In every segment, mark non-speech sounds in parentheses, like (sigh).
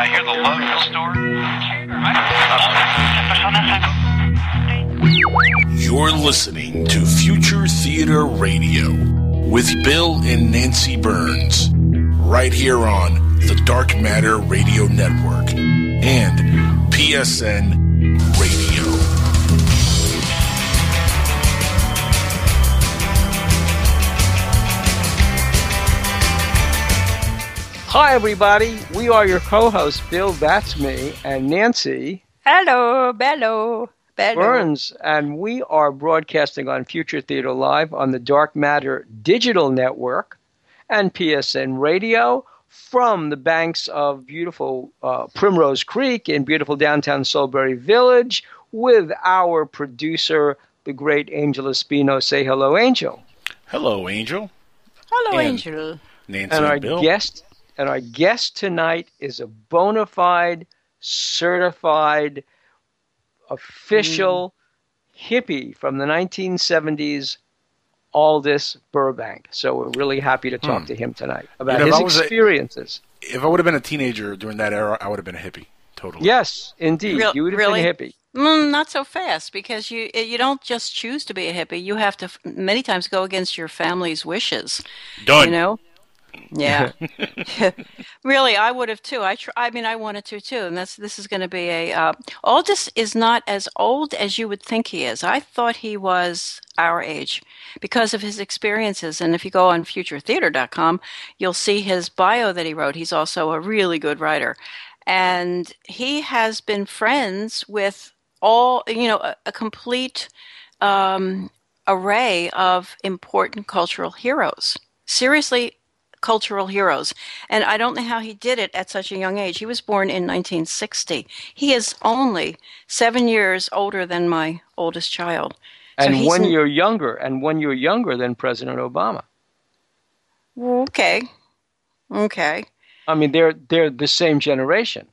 I hear the love. You're listening to Future Theater Radio with Bill and Nancy Burns, right here on the Dark Matter Radio Network and PSN Radio. Hi, everybody. We are your co-hosts, Bill, that's me, and Nancy. Hello, bello, bello. Burns, and we are broadcasting on Future Theater Live on the Dark Matter Digital Network and PSN Radio from the banks of beautiful uh, Primrose Creek in beautiful downtown Solebury Village with our producer, the great Angel Espino. Say hello, Angel. Hello, Angel. Hello, and Angel. Nancy and our Bill. guest and our guest tonight is a bona fide, certified, official mm. hippie from the 1970s, Aldous Burbank. So we're really happy to talk hmm. to him tonight about you know, his experiences. A, if I would have been a teenager during that era, I would have been a hippie. Totally. Yes, indeed. Real, you would have really? been a hippie. Mm, not so fast because you you don't just choose to be a hippie. You have to many times go against your family's wishes. Done. You know, yeah, (laughs) (laughs) really, I would have too. I tr- I mean, I wanted to too, and that's this is going to be a. Uh, Aldous is not as old as you would think he is. I thought he was our age because of his experiences. And if you go on futuretheater.com, you'll see his bio that he wrote. He's also a really good writer, and he has been friends with all you know a, a complete um, array of important cultural heroes. Seriously, cultural heroes. And I don't know how he did it at such a young age. He was born in 1960. He is only seven years older than my oldest child. And so one year younger, and one year younger than President Obama. Okay. Okay. I mean, they're they're the same generation.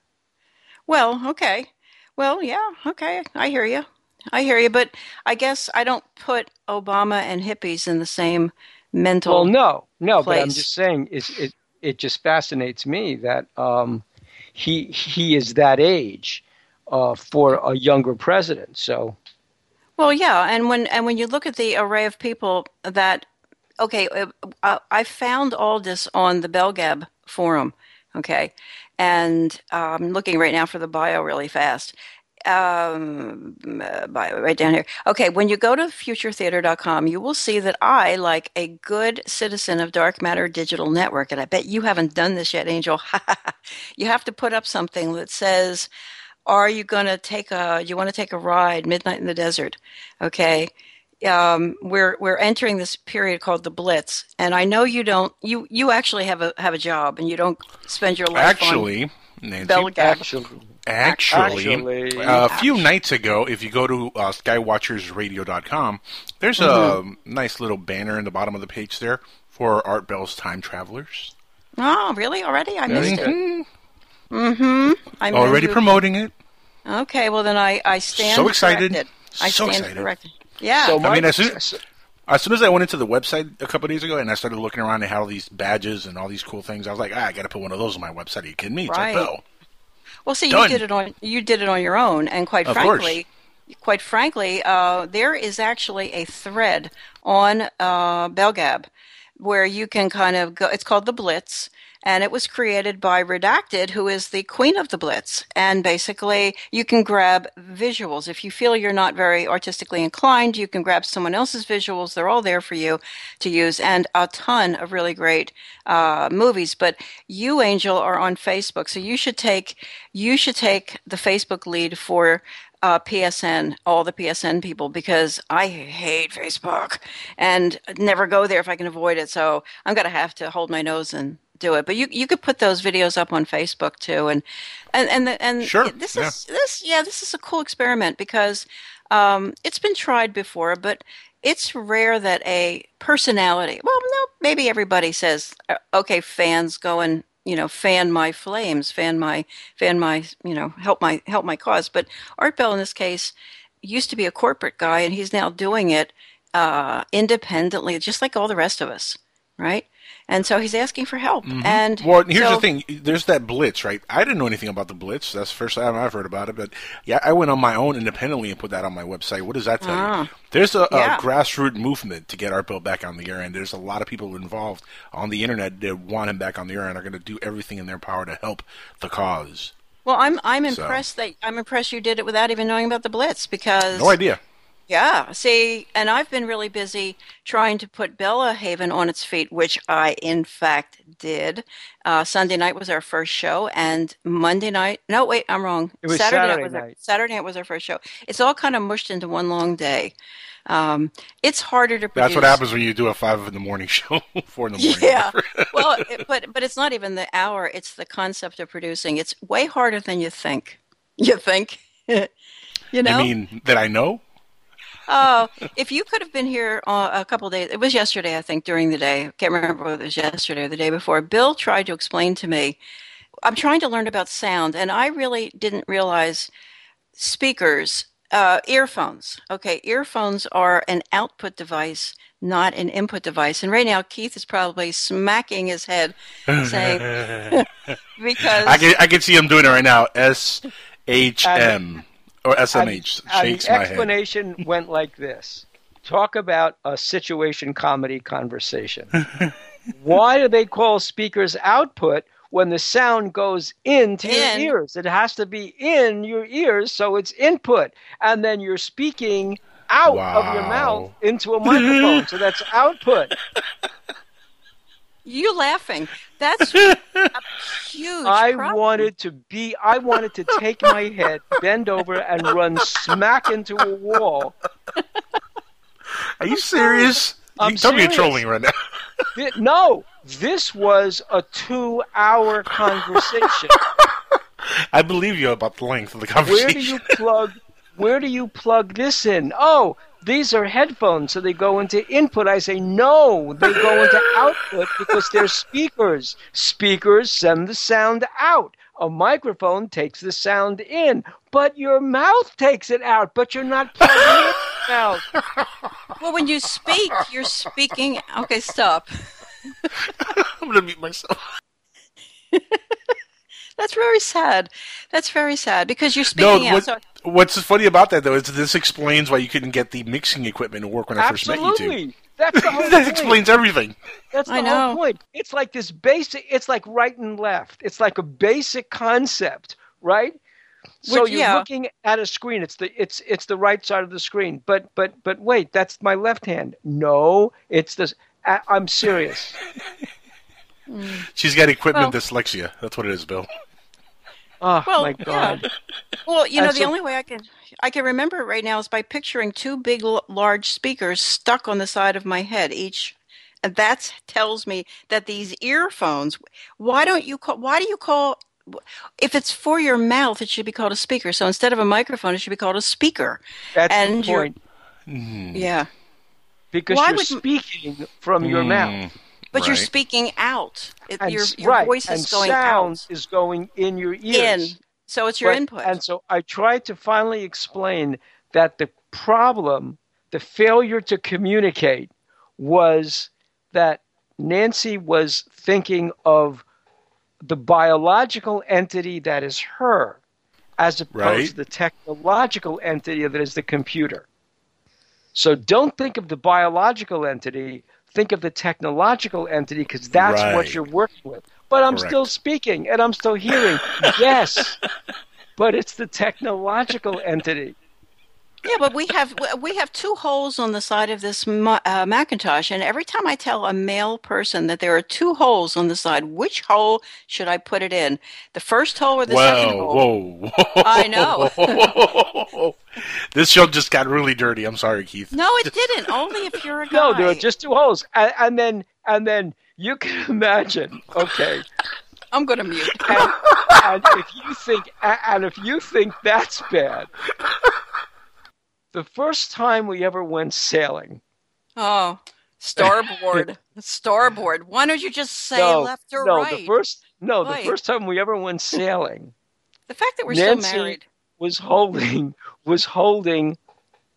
Well, okay. Well, yeah, okay. I hear you. I hear you, but I guess I don't put Obama and hippies in the same mental. Well, no, no, place. but I'm just saying it. It it just fascinates me that um, he he is that age uh, for a younger president. So. Well, yeah, and when and when you look at the array of people that, okay, uh, I found all this on the Bellgab forum, okay, and I'm um, looking right now for the bio really fast, um, uh, right down here. Okay, when you go to futuretheater.com, you will see that I, like a good citizen of Dark Matter Digital Network, and I bet you haven't done this yet, Angel, (laughs) you have to put up something that says, are you going to take a, you want to take a ride, Midnight in the Desert? Okay. Um, we're we're entering this period called the Blitz, and I know you don't you you actually have a have a job and you don't spend your life actually, Nancy, actually Actually, Actually, a few nights ago, if you go to uh, skywatchersradio.com, there's mm-hmm. a nice little banner in the bottom of the page there for Art Bell's Time Travelers. Oh, really? Already? I missed mm-hmm. it. Mm-hmm. I'm already promoting it. Okay, well then I, I stand so excited. Corrected. I so stand excited. corrected. Yeah. So I mean, as soon, as soon as I went into the website a couple days ago and I started looking around and had all these badges and all these cool things, I was like, ah, I got to put one of those on my website. Are you kidding me? It's right. like, oh. Well, see, Done. you did it on you did it on your own, and quite of frankly, course. quite frankly, uh, there is actually a thread on uh, Bellgab where you can kind of go. It's called the Blitz, and it was created by Redacted, who is the queen of the Blitz. And basically, you can grab visuals. If you feel you're not very artistically inclined, you can grab someone else's visuals. They're all there for you to use, and a ton of really great uh, movies. But you, Angel, are on Facebook, so you should take you should take the Facebook lead for uh, PSN, all the PSN people, because I hate Facebook and never go there if I can avoid it. So I'm going to have to hold my nose and do it. But you you could put those videos up on Facebook too, and and and the, and sure. this yeah. is this yeah this is a cool experiment because um, it's been tried before, but it's rare that a personality. Well, no, maybe everybody says okay, fans go and you know fan my flames, fan my fan my you know help my help my cause. But Art Bell in this case used to be a corporate guy, and he's now doing it uh, independently, just like all the rest of us right? And so he's asking for help. Mm-hmm. And Well, here's so- the thing. There's that Blitz, right? I didn't know anything about the Blitz. That's the first time I've heard about it. But yeah, I went on my own independently and put that on my website. What does that tell you? Ah. There's a, Yeah. a grassroots movement to get Art Bell back on the air, and there's a lot of people involved on the internet that want him back on the air and are going to do everything in their power to help the cause. Well, I'm I'm So- impressed that I'm impressed you did it without even knowing about the Blitz because No idea. Yeah, see, and I've been really busy trying to put Bella Haven on its feet, which I, in fact, did. Uh, Sunday night was our first show, and Monday night. No, wait, I'm wrong. It was night Saturday was our, night. Saturday night was our first show. It's all kind of mushed into one long day. Um, it's harder to produce. That's what happens when you do a five in the morning (laughs) show, four in the morning. Yeah, well, it, but but it's not even the hour; it's the concept of producing. It's way harder than you think. You think, (laughs) you know? I mean that I know? Oh, if you could have been here uh, a couple days, it was yesterday, I think, during the day. I Can't remember whether it was yesterday or the day before. Bill tried to explain to me. I'm trying to learn about sound, and I really didn't realize speakers, uh, earphones. Okay, earphones are an output device, not an input device. And right now, Keith is probably smacking his head, saying, (laughs) (laughs) because I can I can see him doing it right now. S H M or SMH and shakes the my head. explanation went like this. Talk about a situation comedy conversation. (laughs) Why do they call speakers output when the sound goes into In. your ears? It has to be in your ears so it's input and then you're speaking out of your mouth into a microphone so that's output (laughs) you laughing. That's (laughs) a huge I problem. wanted to be I wanted to take my head, bend over and run smack into a wall. Are you serious? I'm you tell me you're serious. trolling right now. Thi- No, this was a two-hour conversation. (laughs) I believe you about the length of the conversation. Where do you plug? Where do you plug this in? Oh, these are headphones, so they go into input. I say no, they go into (laughs) output because they're speakers. Speakers send the sound out. A microphone takes the sound in, but your mouth takes it out. But you're not plugging it in your (laughs) mouth. Well, when you speak, you're speaking. Okay, stop. (laughs) I'm gonna mute myself. That's very sad. That's very sad because you're No, speaking out. what, So, what's funny about that though is this explains why you couldn't get the mixing equipment to work when I first met you two. Absolutely. That's the (laughs) whole that point. explains everything. That's the I know. whole point. It's like this basic. It's like right and left. It's like a basic concept, right? So Which- you're yeah. looking at a screen. It's the it's it's the right side of the screen. But but but wait, that's my left hand. No, it's this. I, I'm serious. (laughs) Hmm. She's got equipment Well- dyslexia. That's what it is, Bill. Oh Well, my God. well, you know, And the so- only way I can I can remember it right now is by picturing two big, l- large speakers stuck on the side of my head each. And that tells me that these earphones. Why don't you call? Why do you call? If it's for your mouth, it should be called a speaker. So instead of a microphone, it should be called a speaker. That's and the you're- point. Yeah, Because Why you're would- speaking from your hmm. mouth. But you're speaking out. It, And, your your right, voice and is going sound out. is going in your ears. In. So it's your But- input. And so I tried to finally explain that the problem, the failure to communicate, was that Nancy was thinking of the biological entity that is her, as opposed Right. to the technological entity that is the computer. So don't think of the biological entity, think of the technological entity because that's what you're working with. But I'm Correct. still speaking and I'm still hearing. (laughs) yes, but it's the technological entity. Yeah, but we have we have two holes on the side of this uh, Macintosh, and every time I tell a male person that there are two holes on the side, which hole should I put it in? The first hole or the second hole? whoa, whoa! I know. (laughs) this show just got really dirty. I'm sorry, Keith. No, it didn't. Only if you're a guy. (laughs) No, there are just two holes, and, and then and then you can (laughs) imagine. Okay, I'm going to mute. and, and if you think and if you think that's bad, the first time we ever went sailing. Oh, starboard, (laughs) starboard. Why don't you just say no, left or no, right? the first no, the first time we ever went sailing. The fact that we're Nancy- still married. was holding was holding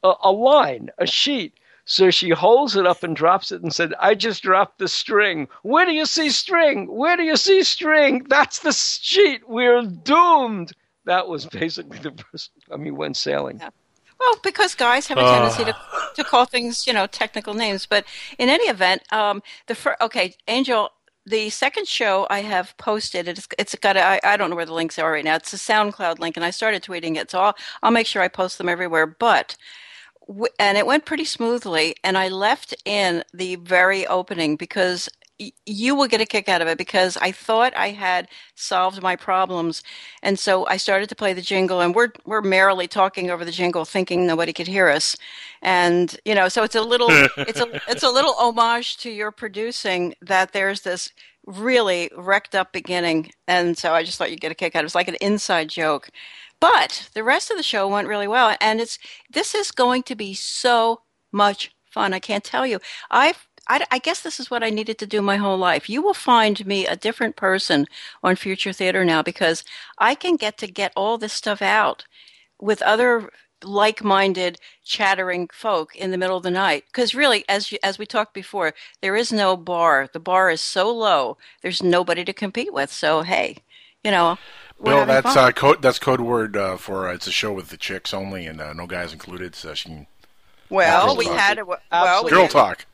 a, a line, a sheet. So she holds it up and drops it and said, I just dropped the string. Where do you see string? Where do you see string? That's the sheet. We're doomed. That was basically the first time he went sailing. Yeah. Well, because guys have a tendency to, to call things, you know, technical names. But in any event, um, the fir- okay, Angel, the second show I have posted, it's, it's got, a, I, I don't know where the links are right now. It's a SoundCloud link, and I started tweeting it, so I'll, I'll make sure I post them everywhere. But and it went pretty smoothly. And I left in the very opening because you will get a kick out of it because I thought I had solved my problems, and so I started to play the jingle, and we're we're merrily talking over the jingle, thinking nobody could hear us, and you know, so it's a little it's a (laughs) it's a little homage to your producing that there's this really wrecked up beginning, and so I just thought you'd get a kick out of it. It's like an inside joke, but the rest of the show went really well, and it's this is going to be so much fun. I can't tell you. I've I, I, guess this is what I needed to do my whole life. You will find me a different person on Future Theater now because I can get to get all this stuff out with other like-minded chattering folk in the middle of the night because really as you, as we talked before there is no bar the bar is so low there's nobody to compete with so hey you know Bill, that's uh, code. That's code word uh, for uh, it's a show with the chicks only and uh, no guys included. So she can. Well, we had a well, girl talk.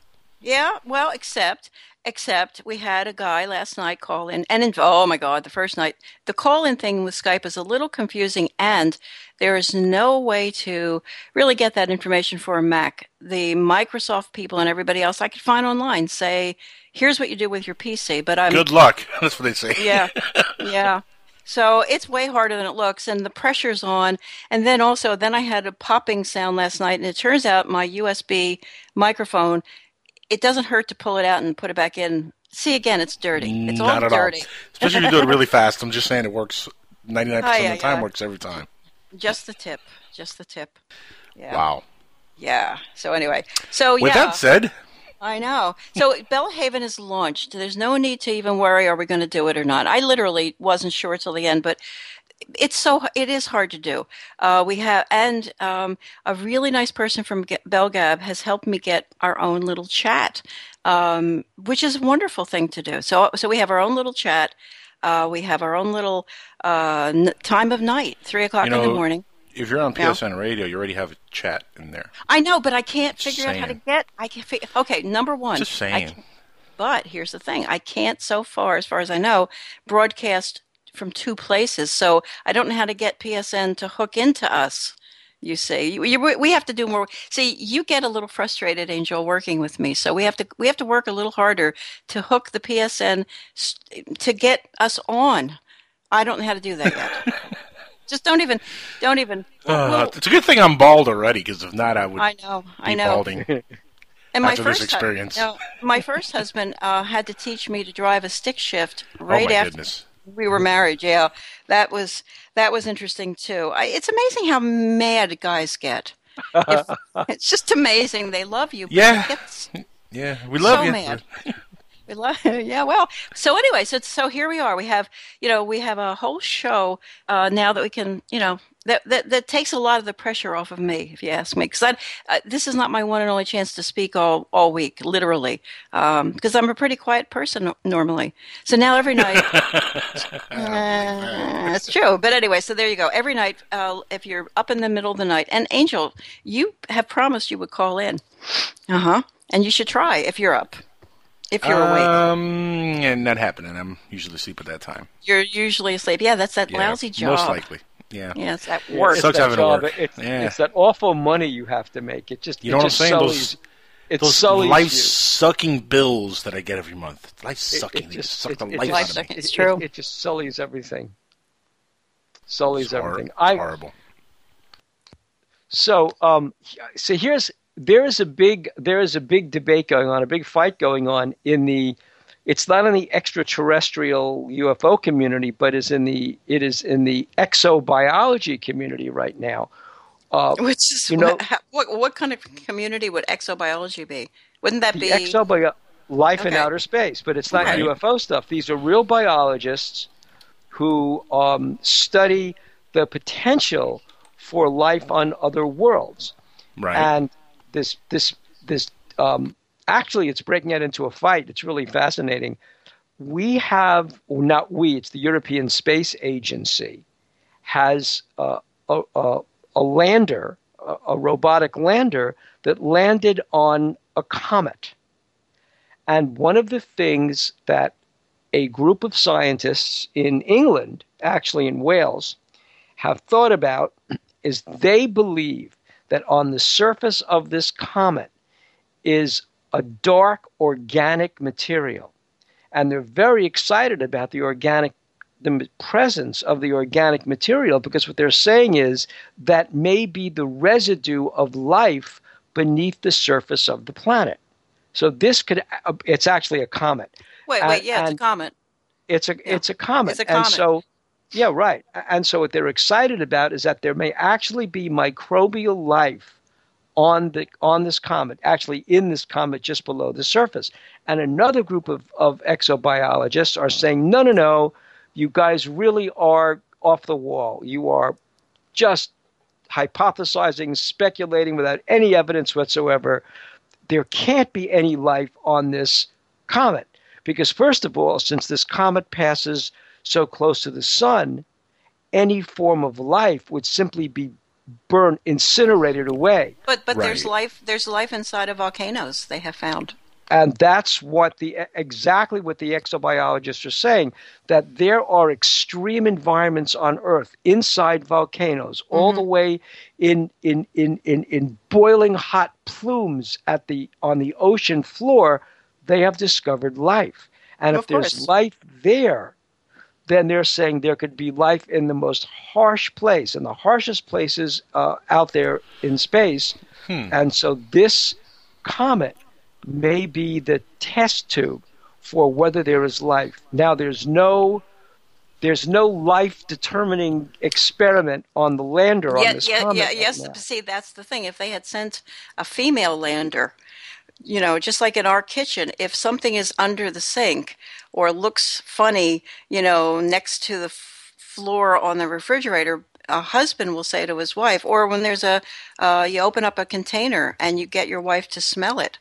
Yeah, well, except except we had a guy last night call in, and in, oh my god, the first night the call in thing with Skype is a little confusing, and there is no way to really get that information for a Mac. The Microsoft people and everybody else I could find online say, "Here's what you do with your PC," but I'm good luck. (laughs) That's what they say. Yeah, (laughs) yeah. So it's way harder than it looks, and the pressure's on. And then also, then I had a popping sound last night, and it turns out my USB microphone, it doesn't hurt to pull it out and put it back in. See again, it's dirty. It's Not all dirty. All. Especially if you do it really (laughs) fast. I'm just saying it works. Ninety nine percent of the oh, time yeah. works every time. Just the tip. Just the tip. Yeah. Wow. Yeah. So anyway, so with yeah. that said, I know. So (laughs) Belhaven is launched. There's no need to even worry are we going to do it or not. I literally wasn't sure till the end, but it's so it is hard to do. Uh, we have and um, a really nice person from Bellgab has helped me get our own little chat, um, which is a wonderful thing to do. So so we have our own little chat. Uh, we have our own little uh, n- time of night, three o'clock you know, in the morning if you're on PSN radio, you already have a chat in there. I know, but I can't Just figure saying. out how to get. I can figure. Okay, number one. Just saying. but here's the thing: I can't, so far, as far as I know, broadcast from two places. So I don't know how to get PSN to hook into us. You see, you, you, we have to do more. See, you get a little frustrated, Angel, working with me. So we have to we have to work a little harder to hook the PSN to get us on. I don't know how to do that yet. (laughs) Just don't even, don't even. Uh, it's a good thing I'm bald already, because if not, I would. I know, I know. Balding. And my first experience, hu- know, my first husband uh, had to teach me to drive a stick shift right oh after goodness. We were married. Yeah, that was that was interesting too. I, it's amazing how mad guys get. if, (laughs) it's just amazing. They love you. Yeah. Yeah, we love so you. (laughs) We love, (laughs) yeah. Well, so anyway, so so here we are. We have you know we have a whole show uh, now that we can you know that, that that takes a lot of the pressure off of me, if you ask me, because uh, this is not my one and only chance to speak all all week, literally, because um, I'm a pretty quiet person normally. So now every (laughs) night, uh, that's true. But anyway, so there you go. Every night, uh, if you're up in the middle of the night, and Angel, you have promised you would call in, uh huh, and you should try if you're up if you're um, awake. Um, and not happening. I'm usually asleep at that time. You're usually asleep. Yeah, that's that yeah, lousy job. Most likely. Yeah. Yeah, it's that work. It sucks having job. to work. It's, yeah. it's that awful money you have to make. It just you know it what I'm saying? Sullies, those it those sullies life you. sucking bills that I get every month. Life sucking. It, they it just just suck it, the it life just, out of me. It's true. It, it, just sullies everything. Sullies It's everything. hor- I horrible. so um so here's there is a big there is a big debate going on, a big fight going on in the it's not in the extraterrestrial UFO community, but is in the it is in the exobiology community right now. Uh, Which is you know- what, what what kind of community would exobiology be? Wouldn't that be? exobi- life in outer space, but it's not Right. UFO stuff. These are real biologists who um, study the potential for life on other worlds. Right. And this this this um, actually it's breaking out into a fight. It's really fascinating. We have, not we, it's the European Space Agency has a, a, a lander, a, a robotic lander that landed on a comet. And one of the things that a group of scientists in England, actually in Wales, have thought about is they believe that on the surface of this comet is a dark organic material. And they're very excited about the organic the presence of the organic material because what they're saying is that may be the residue of life beneath the surface of the planet. So this could uh, it's actually a comet. Wait, wait, yeah, it's a comet. It's a yeah. it's a comet. It's a comet. And so yeah, right. And so what they're excited about is that there may actually be microbial life on the on this comet, actually in this comet just below the surface. And another group of, of exobiologists are saying, no, no, no, you guys really are off the wall. You are just hypothesizing, speculating without any evidence whatsoever. There can't be any life on this comet. Because, first of all, since this comet passes so close to the sun, any form of life would simply be burned, incinerated away. But but right. there's life there's life inside of volcanoes. They have found. And that's what the exactly what the exobiologists are saying that there are extreme environments on Earth inside volcanoes, mm-hmm. all the way in, in in in in boiling hot plumes at the on the ocean floor. They have discovered life, and of if there's life there, then they're saying there could be life in the most harsh place, in the harshest places uh, out there in space. Hmm. And so this comet may be the test tube for whether there is life. Now, there's no there's no life determining experiment on the lander yeah, on this yeah, comet. Yeah, right yes. Now. See, that's the thing. If they had sent a female lander, you know, just like in our kitchen, if something is under the sink or looks funny, you know, next to the f- floor on the refrigerator, a husband will say to his wife, or when there's a, uh, you open up a container and you get your wife to smell it.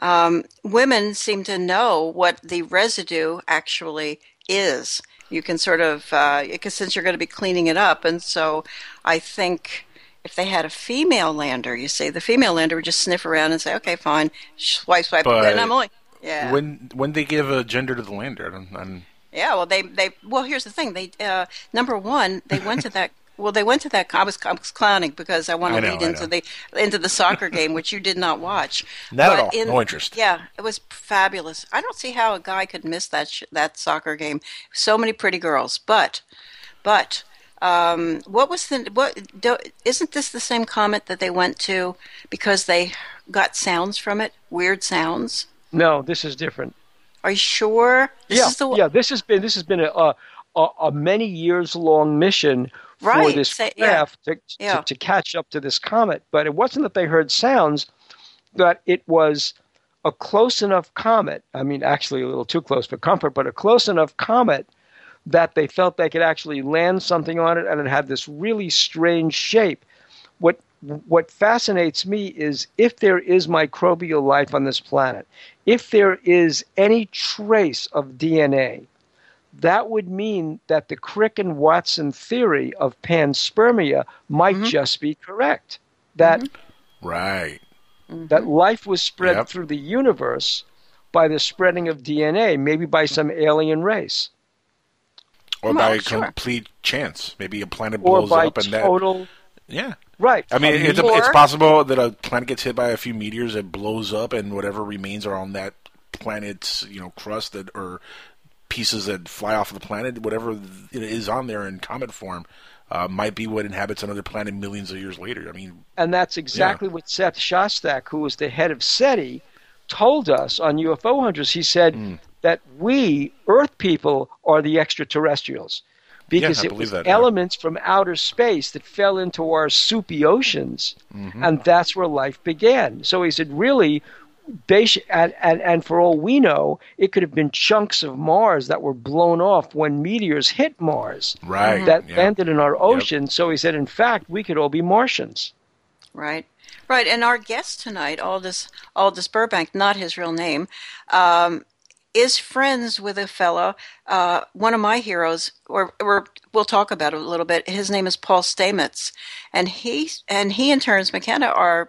Um, women seem to know what the residue actually is. You can sort of, uh, because since you're going to be cleaning it up, and so I think if they had a female lander, you see, the female lander would just sniff around and say, "Okay, fine, swipe, swipe," but and I'm only, yeah. When when they give a gender to the lander, I don't, I don't... yeah, well, they they well, here's the thing. They uh, number one, they went to that well, they went to that. I was, I was clowning because I want to lead into the into the soccer game, which you did not watch. Not but at all. In, no interest. Yeah, it was fabulous. I don't see how a guy could miss that sh- that soccer game. So many pretty girls, but but um, what was the what? Do, isn't this the same comet that they went to because they got sounds from it? Weird sounds. No, this is different. Are you sure? This yeah, the, yeah. This has been this has been a, a, a many years long mission right. for this Say, craft yeah. to, yeah. to, to catch up to this comet. But it wasn't that they heard sounds, but it was a close enough comet. I mean, actually a little too close for comfort, but a close enough comet that they felt they could actually land something on it, and it had this really strange shape. What what fascinates me is if there is microbial life on this planet, if there is any trace of DNA, that would mean that the Crick and Watson theory of panspermia might mm-hmm. just be correct. That mm-hmm. right. That life was spread yep. through the universe by the spreading of DNA, maybe by some alien race. Or by sure. complete chance. Maybe a planet blows up and total, that Yeah. Right. I mean, it's, it's possible that a planet gets hit by a few meteors, it blows up, and whatever remains are on that planet's you know crust that or pieces that fly off of the planet, whatever it is on there in comet form, uh, might be what inhabits another planet millions of years later. I mean, and that's exactly yeah. what Seth Shostak, who was the head of SETI, told us on UFO Hunters. He said mm. That we Earth people are the extraterrestrials because yeah, it was that, elements yeah. from outer space that fell into our soupy oceans, mm-hmm. and that's where life began. So he said, really, they and, and, and for all we know, it could have been chunks of Mars that were blown off when meteors hit Mars. Right. That yep. landed in our ocean. Yep. So he said, in fact, we could all be Martians. Right. Right, and our guest tonight, Aldous Aldous Burbank, not his real name, um, is friends with a fellow, uh, one of my heroes, or, or we'll talk about it a little bit. His name is Paul Stamets, and he and he and Terence McKenna are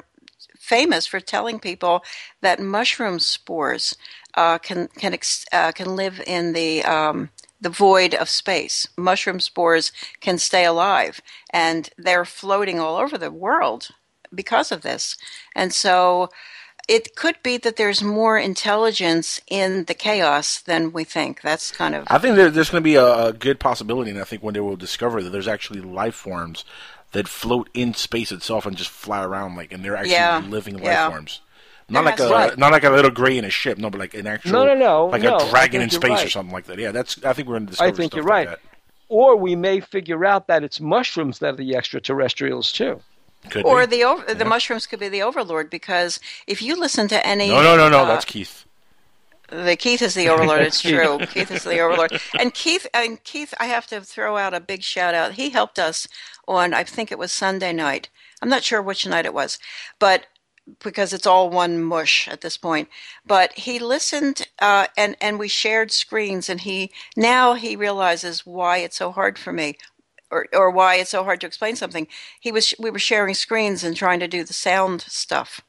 famous for telling people that mushroom spores uh, can can ex- uh, can live in the um, the void of space. Mushroom spores can stay alive, and they're floating all over the world because of this. And so it could be that there's more intelligence in the chaos than we think. That's kind of. I think there, there's going to be a, a, good possibility, and I think one day we'll discover that there's actually life forms that float in space itself and just fly around, like, and they're actually Yeah, living life yeah. forms. Not There like a to be. not like a little gray in a ship, no, but like an actual No, no, no, like no, a I dragon in think you're space or something like that. Yeah, that's I think we're going to discover. I think stuff you're like right. that. Or we may figure out that it's mushrooms that are the extraterrestrials too. Could Or be. the over, the mushrooms could be the overlord because if you listen to any no, no, no, no. uh, that's Keith. The Keith is the overlord. It's (laughs) true. Keith is the overlord. And Keith, and Keith, I have to throw out a big shout out. He helped us on, I think it was Sunday night. I'm not sure which night it was, but because it's all one mush at this point. But he listened, uh, and and we shared screens, and he now he realizes why it's so hard for me. Or, or why it's so hard to explain something. He was we were sharing screens and trying to do the sound stuff,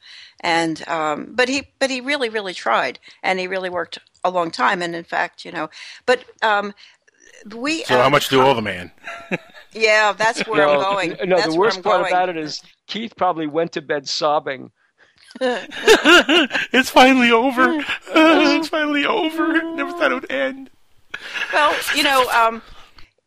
and um, but he but he really really tried and he really worked a long time and in fact you know but um, we So uh, how much do all the man? (laughs) yeah that's where I'm going no, that's the worst part going. about it is Keith probably went to bed sobbing. (laughs) it's finally over. (laughs) it's finally over. Never thought it would end. well you know um,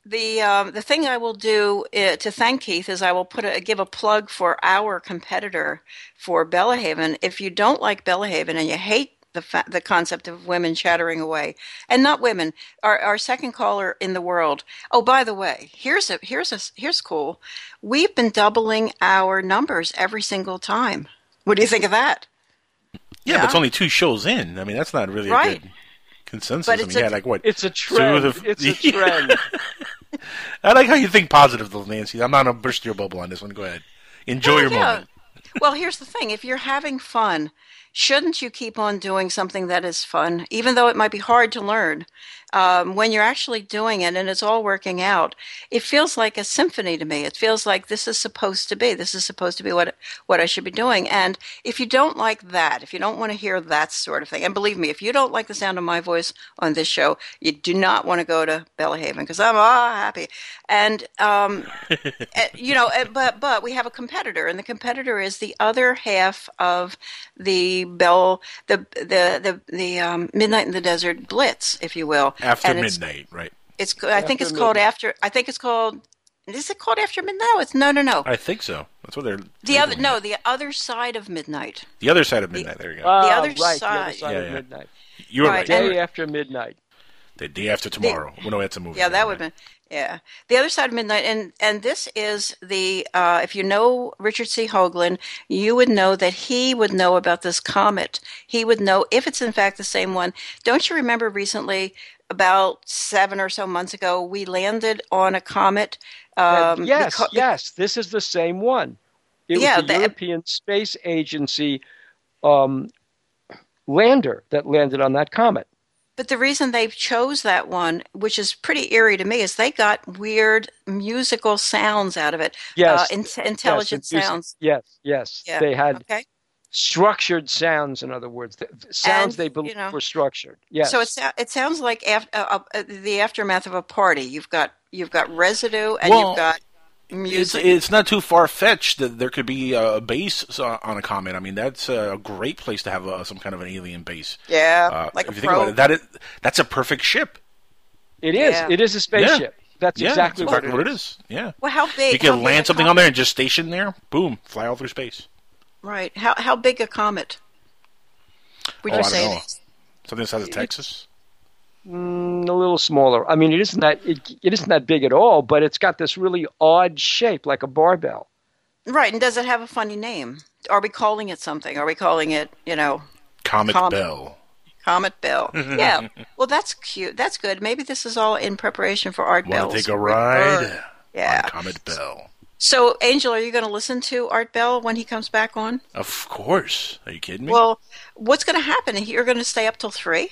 the um, the thing I will do uh, to thank Keith is I will put a give a plug for our competitor for Bellahaven. If you don't like Bellahaven and you hate the fa- the concept of women chattering away, and not women, our our second caller in the world. Oh, by the way, here's a here's a here's cool. We've been doubling our numbers every single time. What do you think of that? Yeah, but it's only two shows in. I mean, that's not really Right. a good consensus. But I mean, a- yeah, like what? It's a trend. the- it's a (laughs) trend. (laughs) I like how you think positive, though, Nancy. I'm not gonna burst your bubble on this one. Go ahead, enjoy Well, your yeah. moment. well, here's the thing: if you're having fun, shouldn't you keep on doing something that is fun, even though it might be hard to learn? Um, when you're actually doing it and it's all working out, it feels like a symphony to me. It feels like this is supposed to be. This is supposed to be what what I should be doing. And if you don't like that, if you don't want to hear that sort of thing, and believe me, if you don't like the sound of my voice on this show, you do not want to go to Bellahaven because I'm ah happy. And um, uh, (laughs) you know, uh, but but we have a competitor, and the competitor is the other half of the Bell, the the the the um, Midnight in the Desert Blitz, if you will. After And it's- midnight, right? It's, I think After it's called midnight. after. I think it's called. Is it called after midnight? No, it's no, no, no. I think so. That's what they're. The other no, it. the other side of midnight. the other side of midnight. There you go. Ah, other right, the other side. side Yeah, of yeah. midnight. you were right, right. and- you were Day right. after midnight. The day after tomorrow. well, no, that's a movie. Yeah, that would have been yeah. The other side of midnight, and and this is the uh, if you know Richard C. Hoagland, you would know that he would know about this comet. He would know if it's in fact the same one. Don't you remember recently? About seven or so months ago, we landed on a comet. Um, yes, yes, this is the same one. It Yeah, was the the- European Space Agency um, lander that landed on that comet. But the reason they chose that one, which is pretty eerie to me, is they got weird musical sounds out of it. Yes, uh, in- intelligent yes, sounds. Yes, yes. Yeah. They had Okay. Structured sounds. In other words, Th- th- sounds And, they you believe know, were structured. Yes. So it it sounds like af- uh, uh, the aftermath of a party. You've got you've got residue and Well, you've got It's, music. it's not too far fetched that there could be a base on a comet. I mean, that's a great place to have a, some kind of an alien base. yeah, Uh, like a if you think about it, that is that's a perfect ship. it is. Yeah. It is a spaceship. That's yeah, exactly, that's what, exactly what it is. Yeah, well, how big? you can how land a something comet- on there and just station there. Boom, fly all through space. Right. How how big a comet? Would Oh, you I say? don't know. Something the size of Texas. Mm, a little smaller. I mean, it isn't that it, it isn't that big at all, but it's got this really odd shape, like a barbell. Right. And does it have a funny name? Are we calling it something? Are we calling it you know Comet Comet. Bell. Comet Bell? (laughs) yeah. Well, that's cute. That's good. Maybe this is all in preparation for Art Bell. Want to take a ride? Yeah. On Comet Bell. So, Angel, are you going to listen to Art Bell when he comes back on? Of course. Are you kidding me? Well, what's going to happen? You're going to stay up till three?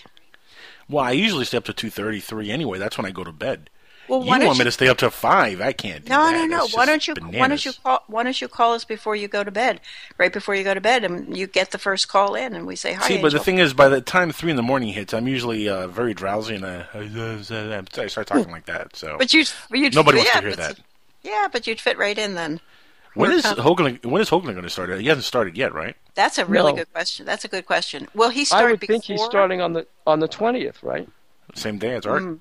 Well, I usually stay up to two thirty three anyway. That's when I go to bed. Well, you want me you- to stay up to five? I can't. Do No, that. no, no. That's Why don't you? Why don't you call? Why don't you call us before you go to bed? Right before you go to bed, and you get the first call in, and we say hi. See, but the thing is, by the time three in the morning hits, I'm usually uh, very drowsy and uh, I start talking like that. So But you'd, you'd nobody yeah, wants to hear that. Yeah, but you'd fit right in then. When We're is com- Hogan? When is Hogan going to start? He hasn't started yet, right? That's a really No. good question. That's a good question. Will he I would before? think he's starting on the on the twentieth, right? Same day as Art. Mm.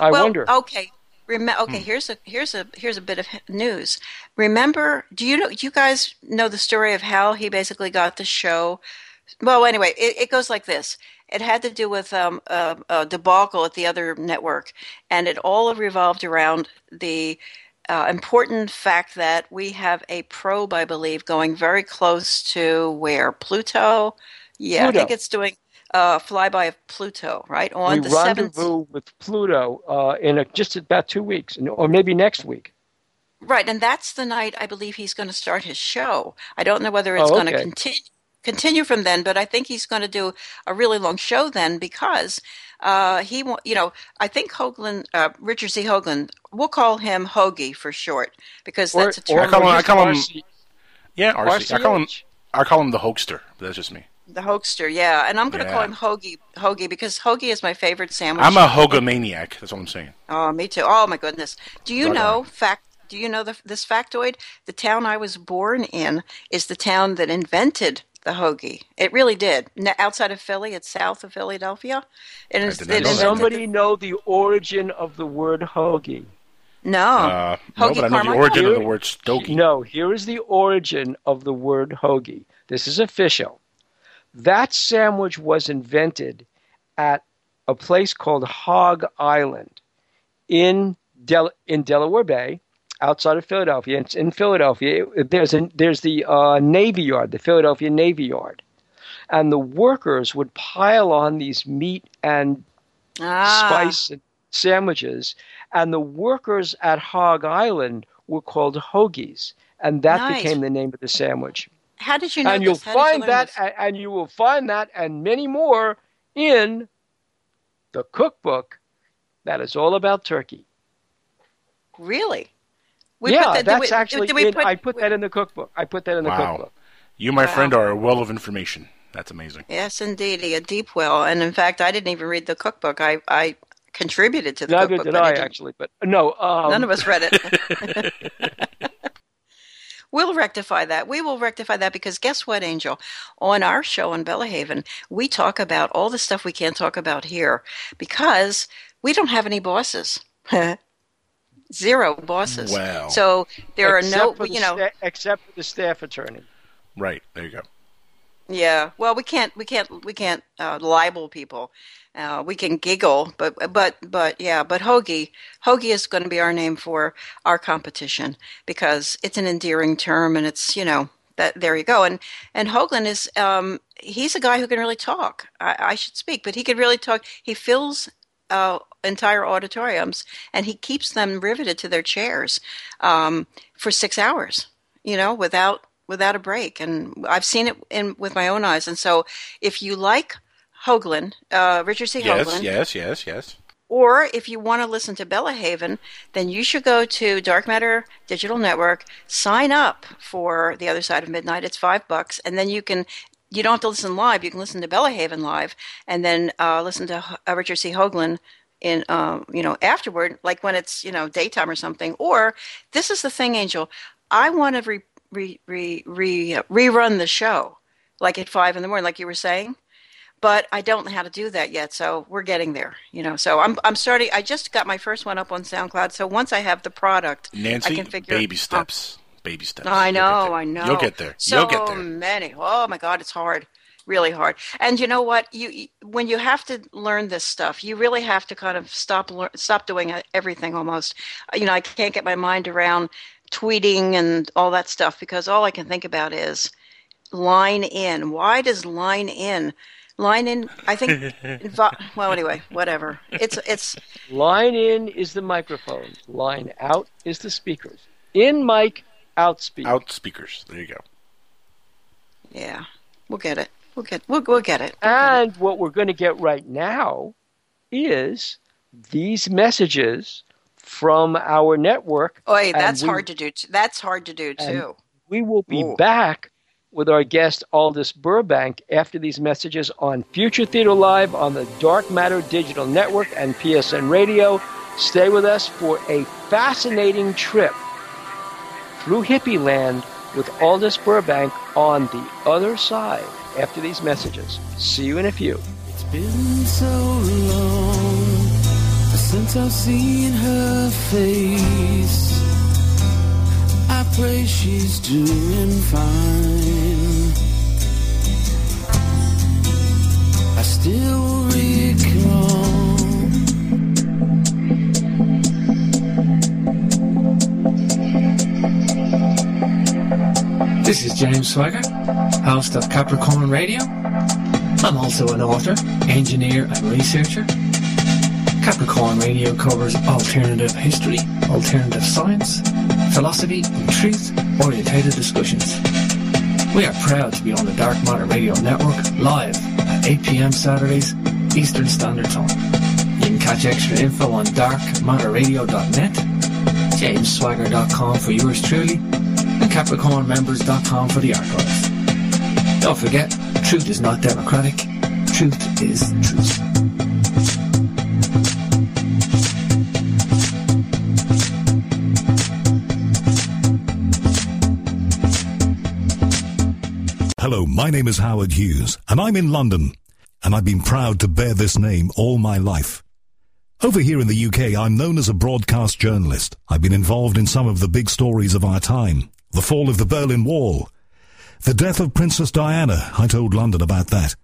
I well, wonder. okay. Rem- Hmm. okay, here's a here's a here's a bit of news. Remember, do you know? Do you guys know the story of how he basically got the show? Well, anyway, it, it goes like this. It had to do with um, a, a debacle at the other network, and it all revolved around the uh, important fact that we have a probe, I believe, going very close to where Pluto. Yeah, I think it's doing a flyby of Pluto, right on we the seventh. rendezvous with Pluto uh, in a, just about two weeks, or maybe next week. Right, and that's the night I believe he's going to start his show. I don't know whether it's Oh, going to continue continue from then, but I think he's going to do a really long show then because uh, he, you know, I think Hoagland, uh, Richard C. Hoagland, we'll call him Hoagie for short because Or, that's a or, term. I call him- I call him- RC Yeah, RC. I call him. I call him the hoaxster. That's just me. the hoaxster, yeah, and I'm going to call him Hoagie, Hoagie because Hoagie is my favorite sandwich. I'm a Hogamaniac. That's what I'm saying. Oh, me too. Oh my goodness. Do you Right know on. fact? Do you know the, this factoid? The town I was born in is the town that invented the hoagie. It really did. N- outside of Philly, it's south of Philadelphia. It is. it know Does that. invented somebody know the origin of the word hoagie? no. Uh, no, Hoagie but I know the Carmichael? origin of the word Stokey. No, here is the origin of the word hoagie. This is official. That sandwich was invented at a place called Hog Island in Del- in Delaware Bay, outside of Philadelphia. It's in Philadelphia. It- there's a, there's the uh, Navy Yard, the Philadelphia Navy Yard, and the workers would pile on these meat and ah, spice and sandwiches, and the workers at Hog Island were called hoagies, and that Nice. became the name of the sandwich. How did you know and you'll? How did you find that, this? and you will find that, and many more in the cookbook that is all about turkey. Really? We yeah, put that- did that's we- actually. did we in, I put that in the cookbook. I put that in the Wow. cookbook. You, my Wow. friend, are a well of information. That's amazing. Yes, indeed, a deep well. And in fact, I didn't even read the cookbook. I I contributed to the Neither cookbook. did but I didn't- actually, but no. Um, None of us read it. (laughs) (laughs) we'll rectify that. We will rectify that because guess what, Angel? On our show on Bellahaven, we talk about all the stuff we can't talk about here because we don't have any bosses. (laughs) Zero bosses. Wow. So there are no, the you know, sta- except for the staff attorney. Right there, you go. Yeah, well, we can't, we can't, we can't uh, libel people. Uh, we can giggle, but but but yeah, but hoagie, hoagie is going to be our name for our competition because it's an endearing term, and it's you know that there you go. And and Hoagland is um, he's a guy who can really talk. I, I should speak, but he could really talk. He fills uh, entire auditoriums, and he keeps them riveted to their chairs um, for six hours. You know, without without a break. And I've seen it in with my own eyes. And so, if you like Hoagland, uh, Richard C. Yes, Hoagland, yes, yes, yes. or if you want to listen to Bella Haven, then you should go to Dark Matter Digital Network, sign up for The Other Side of Midnight. It's five bucks, and then you can. You don't have to listen live. You can listen to Bella Haven live, and then uh, listen to uh, Richard C. Hoagland in um, you know afterward, like when it's you know daytime or something. Or this is the thing, Angel. I want to re, re, re, re, rerun the show, like at five in the morning, like you were saying but I don't know how to do that yet. So we're getting there, you know. So I'm I'm starting. I just got my first one up on SoundCloud. So once I have the product, Nancy, I can figure. baby steps. Baby steps. I know. I know. You'll get there. So You'll get there. many. Oh my God, it's hard, really hard. And you know what? You you- when you have to learn this stuff, you really have to kind of stop stop doing uh, everything almost. You know, I can't get my mind around tweeting and all that stuff because all I can think about is line in. Why does line in? Line in. I think. (laughs) invo- well, anyway, whatever. It's it's Line in is the microphone. Line out is the speakers. In mic, out speak. Out speakers. There you go. Yeah, we'll get it. We'll get we'll, we'll get it. We'll and get it. what we're going to get right now is these messages from our network. Oh, hey, that's we, hard to do. T- that's hard to do too. We will be Ooh. back with our guest Aldous Burbank after these messages on Future Theater Live on the Dark Matter Digital Network and PSN Radio. Stay with us for a fascinating trip through hippie land with Aldous Burbank on the other side after these messages. See you in a few. It's been so long since I've seen her face. I pray she's doing fine. I still recall. This is James Swagger, host of Capricorn Radio. I'm also an author, engineer, and researcher. Capricorn Radio covers alternative history, alternative science, philosophy, and truth-orientated discussions. We are proud to be on the Dark Matter Radio Network live at 8 p.m. Saturdays, Eastern Standard Time. You can catch extra info on darkmatterradio.net, jamesswagger.com for yours truly, capricornmembers.com for the archives. Don't forget, truth is not democratic, truth is truth. Hello, my name is Howard Hughes, and I'm in London, and I've been proud to bear this name all my life. Over here in the UK, I'm known as a broadcast journalist. I've been involved in some of the big stories of our time. The fall of the Berlin Wall. The death of Princess Diana. I told London about that.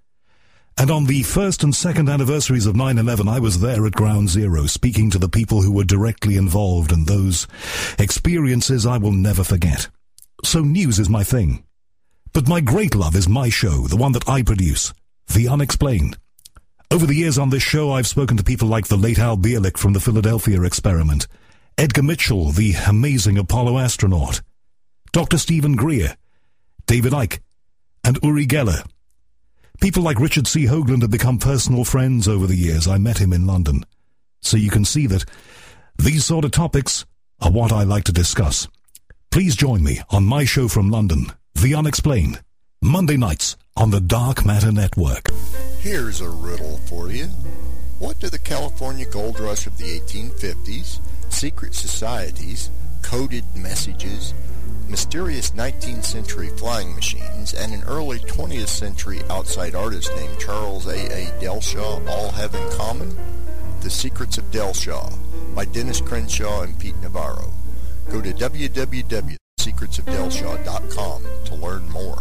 And on the first and second anniversaries of 9-11, I was there at Ground Zero, speaking to the people who were directly involved and those experiences I will never forget. So news is my thing. But my great love is my show, the one that I produce, The Unexplained. Over the years on this show, I've spoken to people like the late Al Bielek from the Philadelphia experiment, Edgar Mitchell, the amazing Apollo astronaut, Dr. Steven Greer, David Icke, and Uri Geller. People like Richard C. Hoagland have become personal friends over the years. I met him in London. So you can see that these sort of topics are what I like to discuss. Please join me on my show from London, the Unexplained, Monday nights on the Dark Matter Network. Here's a riddle for you. What do the California gold rush of the 1850s, secret societies, coded messages, mysterious 19th century flying machines, and an early 20th century outside artist named Charles A. A. Dellschau all have in common? The Secrets of Dellschau by Dennis Crenshaw and Pete Navarro. Go to www secretsofdellschau.com to learn more.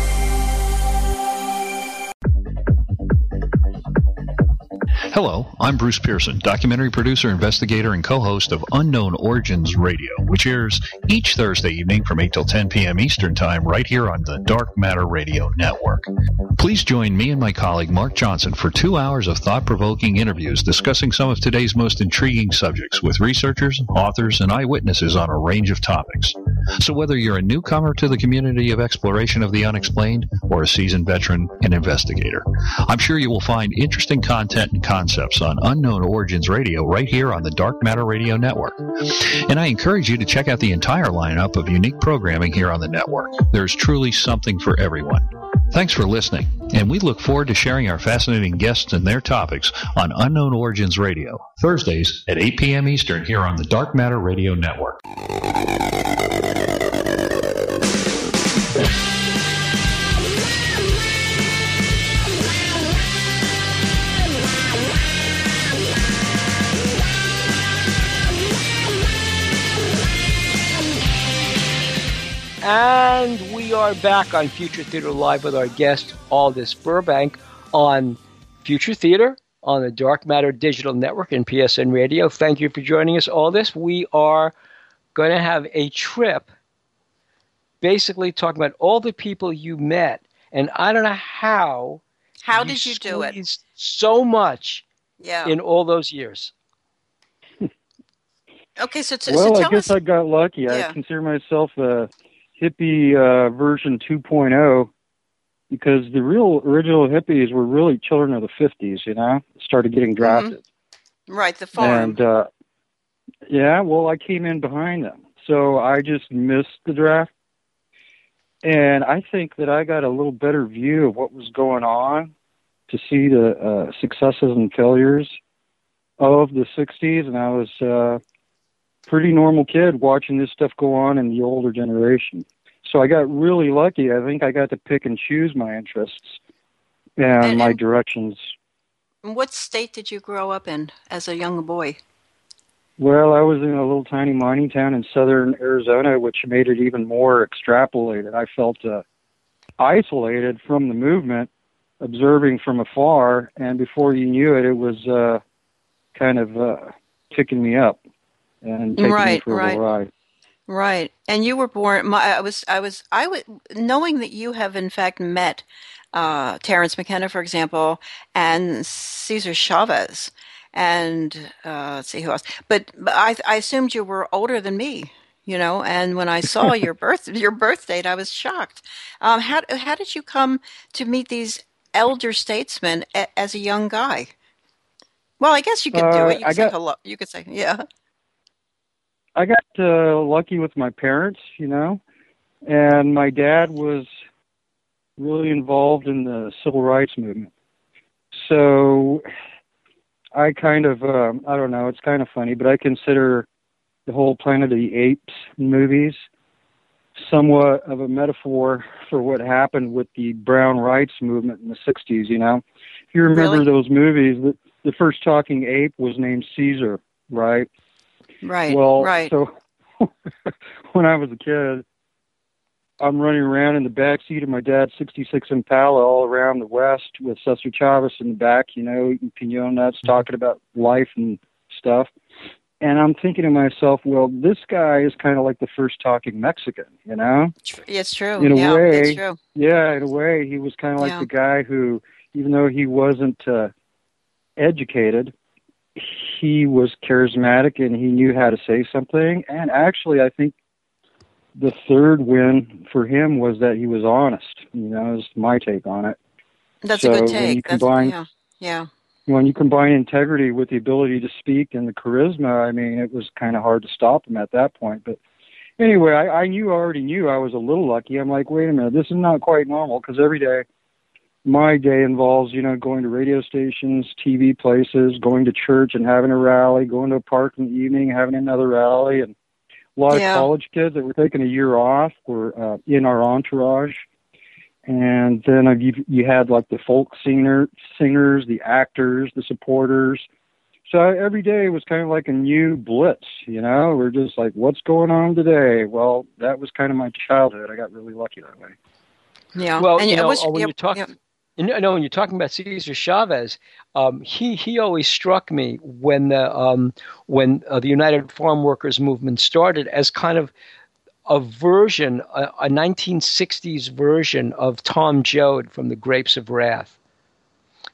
Hello, I'm Bruce Pearson, documentary producer, investigator, and co-host of Unknown Origins Radio, which airs each Thursday evening from 8 till 10 p.m. Eastern Time right here on the Dark Matter Radio Network. Please join me and my colleague Mark Johnson for two hours of thought-provoking interviews discussing some of today's most intriguing subjects with researchers, authors, and eyewitnesses on a range of topics. So whether you're a newcomer to the community of exploration of the unexplained or a seasoned veteran and investigator, I'm sure you will find interesting content and content concepts on Unknown Origins Radio right here on the Dark Matter Radio Network. And I encourage you to check out the entire lineup of unique programming here on the network. There's truly something for everyone. Thanks for listening, and we look forward to sharing our fascinating guests and their topics on Unknown Origins Radio, Thursdays at 8 p.m. Eastern here on the Dark Matter Radio Network. And we are back on Future Theater Live with our guest, Aldous Burbank, on Future Theater on the Dark Matter Digital Network and PSN Radio. Thank you for joining us, Aldous. We are going to have a trip basically talking about all the people you met. And I don't know how. How did you do it? So much yeah. in all those years. Okay, so, t- well, so I guess us, I got lucky. Yeah. I consider myself a hippie uh, version 2.0 because the real original hippies were really children of the 50s. You know, started getting drafted. Mm-hmm. Right, the farm. And uh, yeah, well, I came in behind them, so I just missed the draft. And I think that I got a little better view of what was going on to see the uh, successes and failures of the 60s, and I was uh, pretty normal kid watching this stuff go on in the older generation. So I got really lucky. I think I got to pick and choose my interests and, And- my and- directions. what state did you grow up in as a young boy? Well, I was in a little tiny mining town in southern Arizona, which made it even more extrapolated. I felt uh, isolated from the movement, observing from afar, and before you knew it, it was uh, kind of uh, picking me up and taking Right, for right. little ride. Right, and you were born. My, I was, I was, I was knowing that you have in fact met uh, Terence McKenna, for example, and Cesar Chavez, and uh, let's see who else. But, but I, I assumed you were older than me, you know. And when I saw (laughs) your birth, your birth date, I was shocked. Um, how, how did you come to meet these elder statesmen a, as a young guy? Well, I guess you could do Uh, it. You I could say got- hello. You could say, yeah. I got uh, lucky with my parents, you know, and my dad was really involved in the civil rights movement. So I kind of, um, I don't know, it's kind of funny, but I consider the whole Planet of the Apes movies somewhat of a metaphor for what happened with the brown rights movement in the 60s, you know. If you remember Really? those movies, the, the first talking ape was named Caesar, right? Right. Well, right. so (laughs) when I was a kid, I'm running around in the back seat of my dad's 66 Impala all around the West with Cesar Chavez in the back, you know, eating pinon nuts, talking about life and stuff. And I'm thinking to myself, well, this guy is kind of like the first talking Mexican, you know? It's true. In a yeah, way, it's true. Yeah, in a way, he was kind of like Yeah. the guy who, even though he wasn't uh, educated, he was charismatic and he knew how to say something. And actually, I think the third win for him was that he was honest. You know, is my take on it. That's so a good when you take. That's, combine- yeah, yeah. When you combine integrity with the ability to speak and the charisma, I mean, it was kind of hard to stop him at that point. But anyway, I, I knew, I already knew I was a little lucky. I'm like, wait a minute, this is not quite normal because every day, my day involves, you know, going to radio stations, TV places, going to church and having a rally, going to a park in the evening, having another rally, and a lot Yeah. of college kids that were taking a year off were uh, in our entourage. And then uh, you you had like the folk singer singers, the actors, the supporters. So every day was kind of like a new blitz, you know. We're just like, what's going on today? Well, that was kind of my childhood. I got really lucky that way. Yeah. Well, and you it know, was- uh, when yeah, you talk, yeah. You know, no, when you're talking about Cesar Chavez, um, he he always struck me when the um, when uh, the United Farm Workers movement started as kind of a version, a, a 1960s version of Tom Joad from The Grapes of Wrath.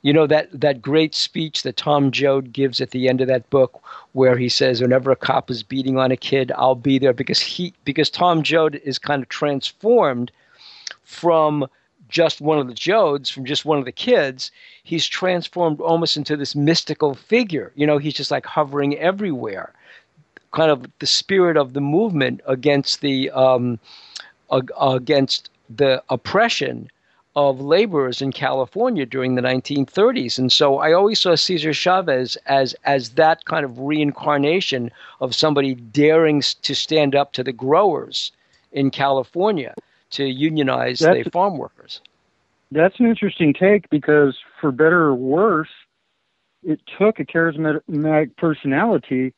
You know that that great speech that Tom Joad gives at the end of that book, where he says, "Whenever a cop is beating on a kid, I'll be there," because he because Tom Joad is kind of transformed from just one of the Joads, from just one of the kids, he's transformed almost into this mystical figure. You know, he's just like hovering everywhere. Kind of the spirit of the movement against the um, ag- against the oppression of laborers in California during the 1930s. And so I always saw Cesar Chavez as as that kind of reincarnation of somebody daring to stand up to the growers in California to unionize That's- the farm workers. That's an interesting take because, for better or worse, it took a charismatic personality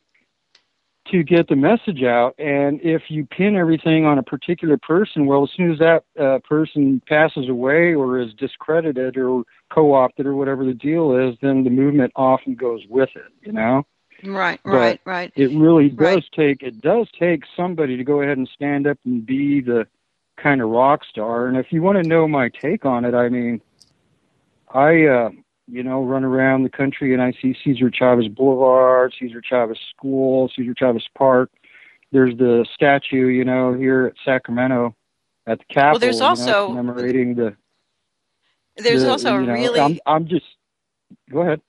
to get the message out. And if you pin everything on a particular person, well, as soon as that uh, person passes away or is discredited or co-opted or whatever the deal is, then the movement often goes with it. You know. Right, But right, right. It really does Right. take it does take somebody to go ahead and stand up and be the kind of rock star. And if you want to know my take on it, I mean, I uh, you know run around the country and I see Cesar Chavez Boulevard, Cesar Chavez School, Cesar Chavez Park. There's the statue, you know, here at Sacramento at the Capitol. there's you know, also- commemorating the. There's the- also a you know, really I'm, I'm just. Go ahead.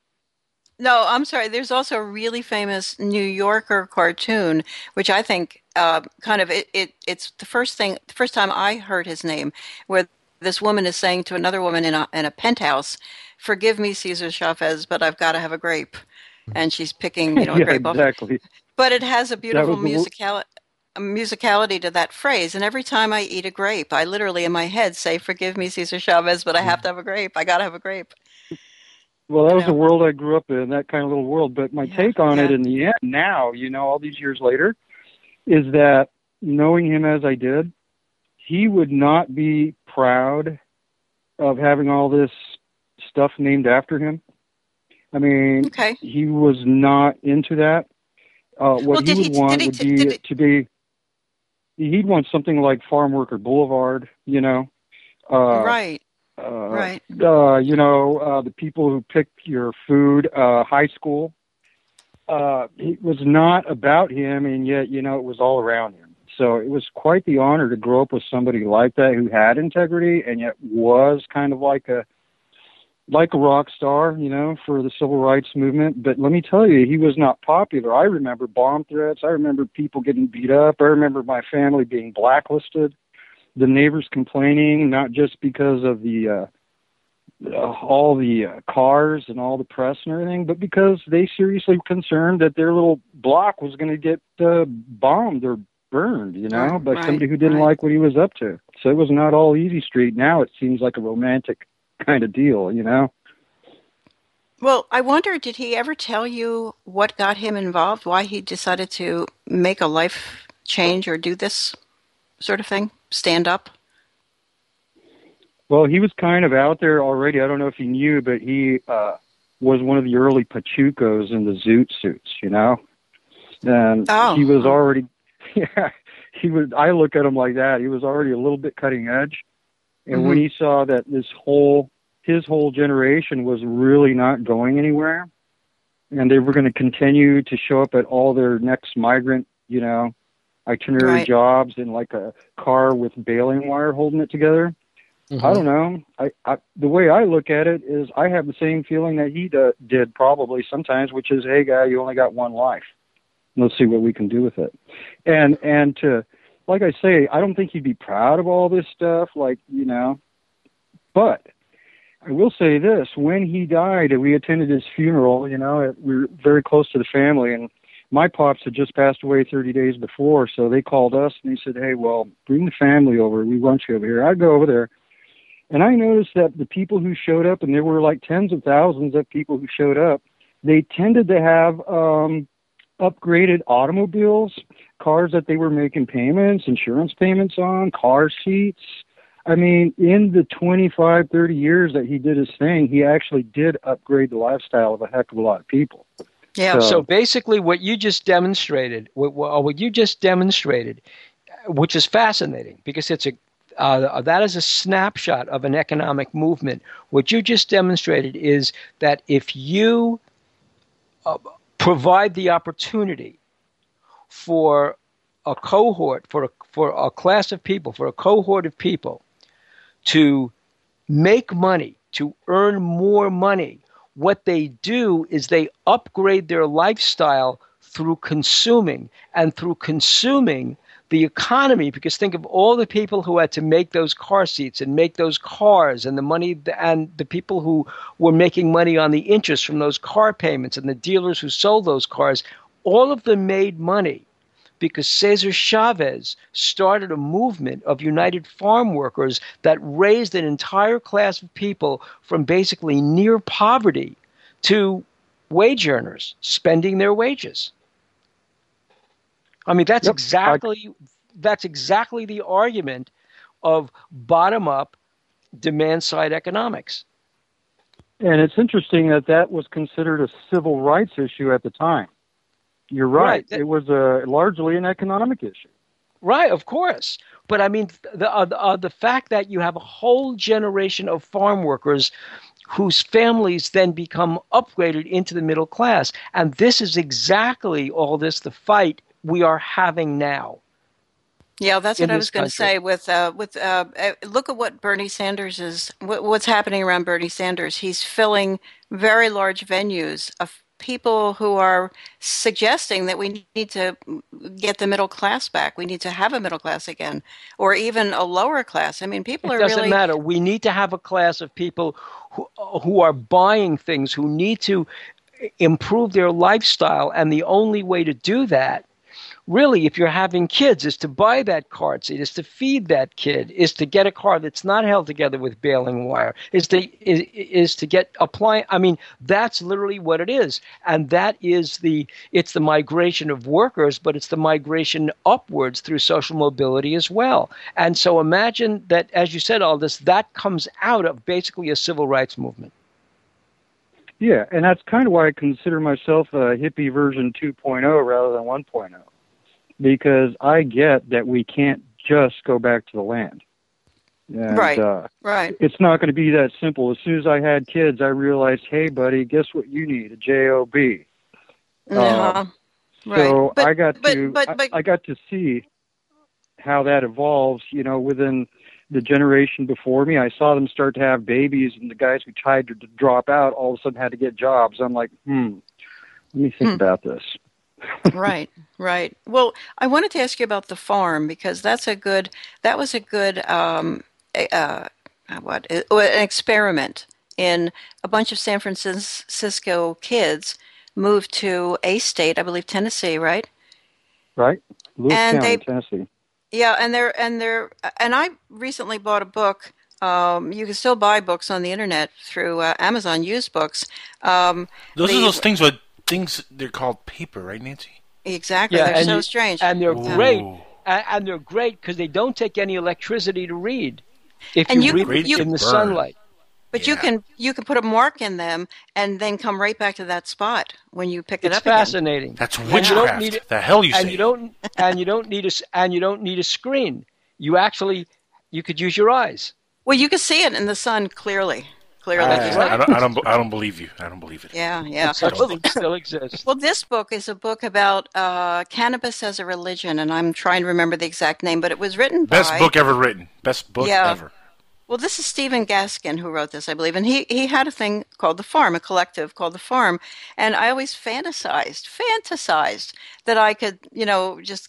No, I'm sorry. There's also a really famous New Yorker cartoon, which I think uh, kind of it, it. It's the first thing, the first time I heard his name, where this woman is saying to another woman in a in a penthouse, "Forgive me, Cesar Chavez, but I've got to have a grape," and she's picking, you know, a (laughs) yeah, grape off. exactly. But it has a beautiful musicality. A musicality to that phrase, and every time I eat a grape, I literally in my head say, "Forgive me, Cesar Chavez, but I Mm. have to have a grape. I got to have a grape." Well, that was the world I grew up in, that kind of little world. But my Yeah, take on it in the end, now, you know, all these years later, is that knowing him as I did, he would not be proud of having all this stuff named after him. I mean, Okay. he was not into that. Uh, what Well, he would he- want he- would be to be. He'd want something like Farm Worker Boulevard, you know. Uh, right. Uh, Right. uh, you know, uh, the people who pick your food, uh, high school. Uh, it was not about him, and yet, you know, it was all around him. So it was quite the honor to grow up with somebody like that who had integrity and yet was kind of like a like a rock star, you know, for the civil rights movement. But let me tell you, he was not popular. I remember bomb threats. I remember people getting beat up. I remember my family being blacklisted the neighbors complaining, not just because of the uh, uh, all the uh, cars and all the press and everything, but because they seriously were concerned that their little block was going to get uh, bombed or burned, you know, Right, by right, somebody who didn't right. like what he was up to. So it was not all easy street. Now it seems like a romantic kind of deal, you know. Well, I wonder, did he ever tell you what got him involved? Why he decided to make a life change or do this sort of thing? Stand up? Well, he was kind of out there already. I don't know if you knew, but he uh, was one of the early Pachucos in the zoot suits, you know. And Oh. he was already, (laughs) yeah, he was. I look at him like that. He was already a little bit cutting edge. And when he saw that this whole, his whole generation was really not going anywhere, and they were going to continue to show up at all their next migrant, you know, itinerary Right. jobs in like a car with baling wire holding it together. Mm-hmm. I don't know. I, I the way I look at it is I have the same feeling that he d- did probably sometimes, which is, hey guy, you only got one life. Let's see what we can do with it. And and to like I say, I don't think he'd be proud of all this stuff, like you know. But I will say this: when he died, and we attended his funeral. You know, we were very close to the family, and my pops had just passed away 30 days before, so they called us and they said, "Hey, well, bring the family over. We want you over here." I'd go over there, and I noticed that the people who showed up, and there were like tens of thousands of people who showed up, they tended to have um, upgraded automobiles, cars that they were making payments, insurance payments on, car seats. I mean, in the 25, 30 years that he did his thing, he actually did upgrade the lifestyle of a heck of a lot of people. Yeah. So- So basically, what you just demonstrated, what, what what you just demonstrated, which is fascinating because it's a uh, that is a snapshot of an economic movement. What you just demonstrated is that if you uh, provide the opportunity for a cohort, for a, for a class of people, for a cohort of people to make money, to earn more money, what they do is they upgrade their lifestyle through consuming and through consuming the economy. Because think of all the people who had to make those car seats and make those cars and the money and the people who were making money on the interest from those car payments and the dealers who sold those cars all of them made money because Cesar Chavez started a movement of united farm workers that raised an entire class of people from basically near poverty to wage earners spending their wages. I mean, that's Yep. exactly that's exactly the argument of bottom up demand side economics. And it's interesting that that was considered a civil rights issue at the time. You're right. Right, it was a, largely an economic issue. Right, of course. But I mean, the uh, the, uh, the fact that you have a whole generation of farm workers whose families then become upgraded into the middle class, and this is exactly all this the fight we are having now. Yeah, that's what I was going to say. With uh, with uh, uh, look at what Bernie Sanders is. What, what's happening around Bernie Sanders? He's filling very large venues of people who are suggesting that we need to get the middle class back. We need to have a middle class again, or even a lower class. I mean, people are It are doesn't really matter. We need to have a class of people who who are buying things, who need to improve their lifestyle, and the only way to do that, really, if you're having kids, is to buy that car seat, is to feed that kid, is to get a car that's not held together with baling wire, is to is, is to get apply. I mean, that's literally what it is, and that is the it's the migration of workers, but it's the migration upwards through social mobility as well. And so imagine that, as you said, all this that comes out of basically a civil rights movement. Yeah, and that's kind of why I consider myself a hippie version 2.0 rather than 1.0, because I get that we can't just go back to the land. And, Right. Uh, right. it's not going to be that simple. As soon as I had kids, I realized, hey, buddy, guess what you need? A job. Uh-huh. Right. So But- I got but- to but- I- but- I, got to see how that evolves. You know, within the generation before me, I saw them start to have babies, and the guys who tried to drop out all of a sudden had to get jobs. I'm like, hmm, let me think Hmm. about this. Right right well i wanted to ask you about the farm because that's a good that was a good um uh what uh, an experiment in a bunch of san francisco kids moved to a state i believe tennessee right Right? Lewis And County, they- Tennessee. yeah and they're and they're and i recently bought a book um, you can still buy books on the internet through uh, Amazon used books. Um, Those the- are those things with things they're called paper, right, Nancy? Exactly, they're so you- strange. and they're Yeah. great, and, and they're great because they don't take any electricity to read. If And you, you- read you- in the burn. sunlight, But you can you can put a mark in them and then come right back to that spot when you pick it it's up again. fascinating. That's And you don't witchcraft. need it- the hell you and say? you don't and you don't need a s- and you don't need a screen. You actually you could use your eyes. Well, you can see it in the sun clearly. Clearly, I, I don't, I don't. I don't believe you. I don't believe it. yeah, yeah. Such still exists. well, this book is a book about uh, cannabis as a religion, and I'm trying to remember the exact name, but it was written Best by book ever written. Best book Yeah. ever. Well, this is Stephen Gaskin who wrote this, I believe, and he he had a thing called the Farm, a collective called the Farm, and I always fantasized, fantasized that I could, you know, just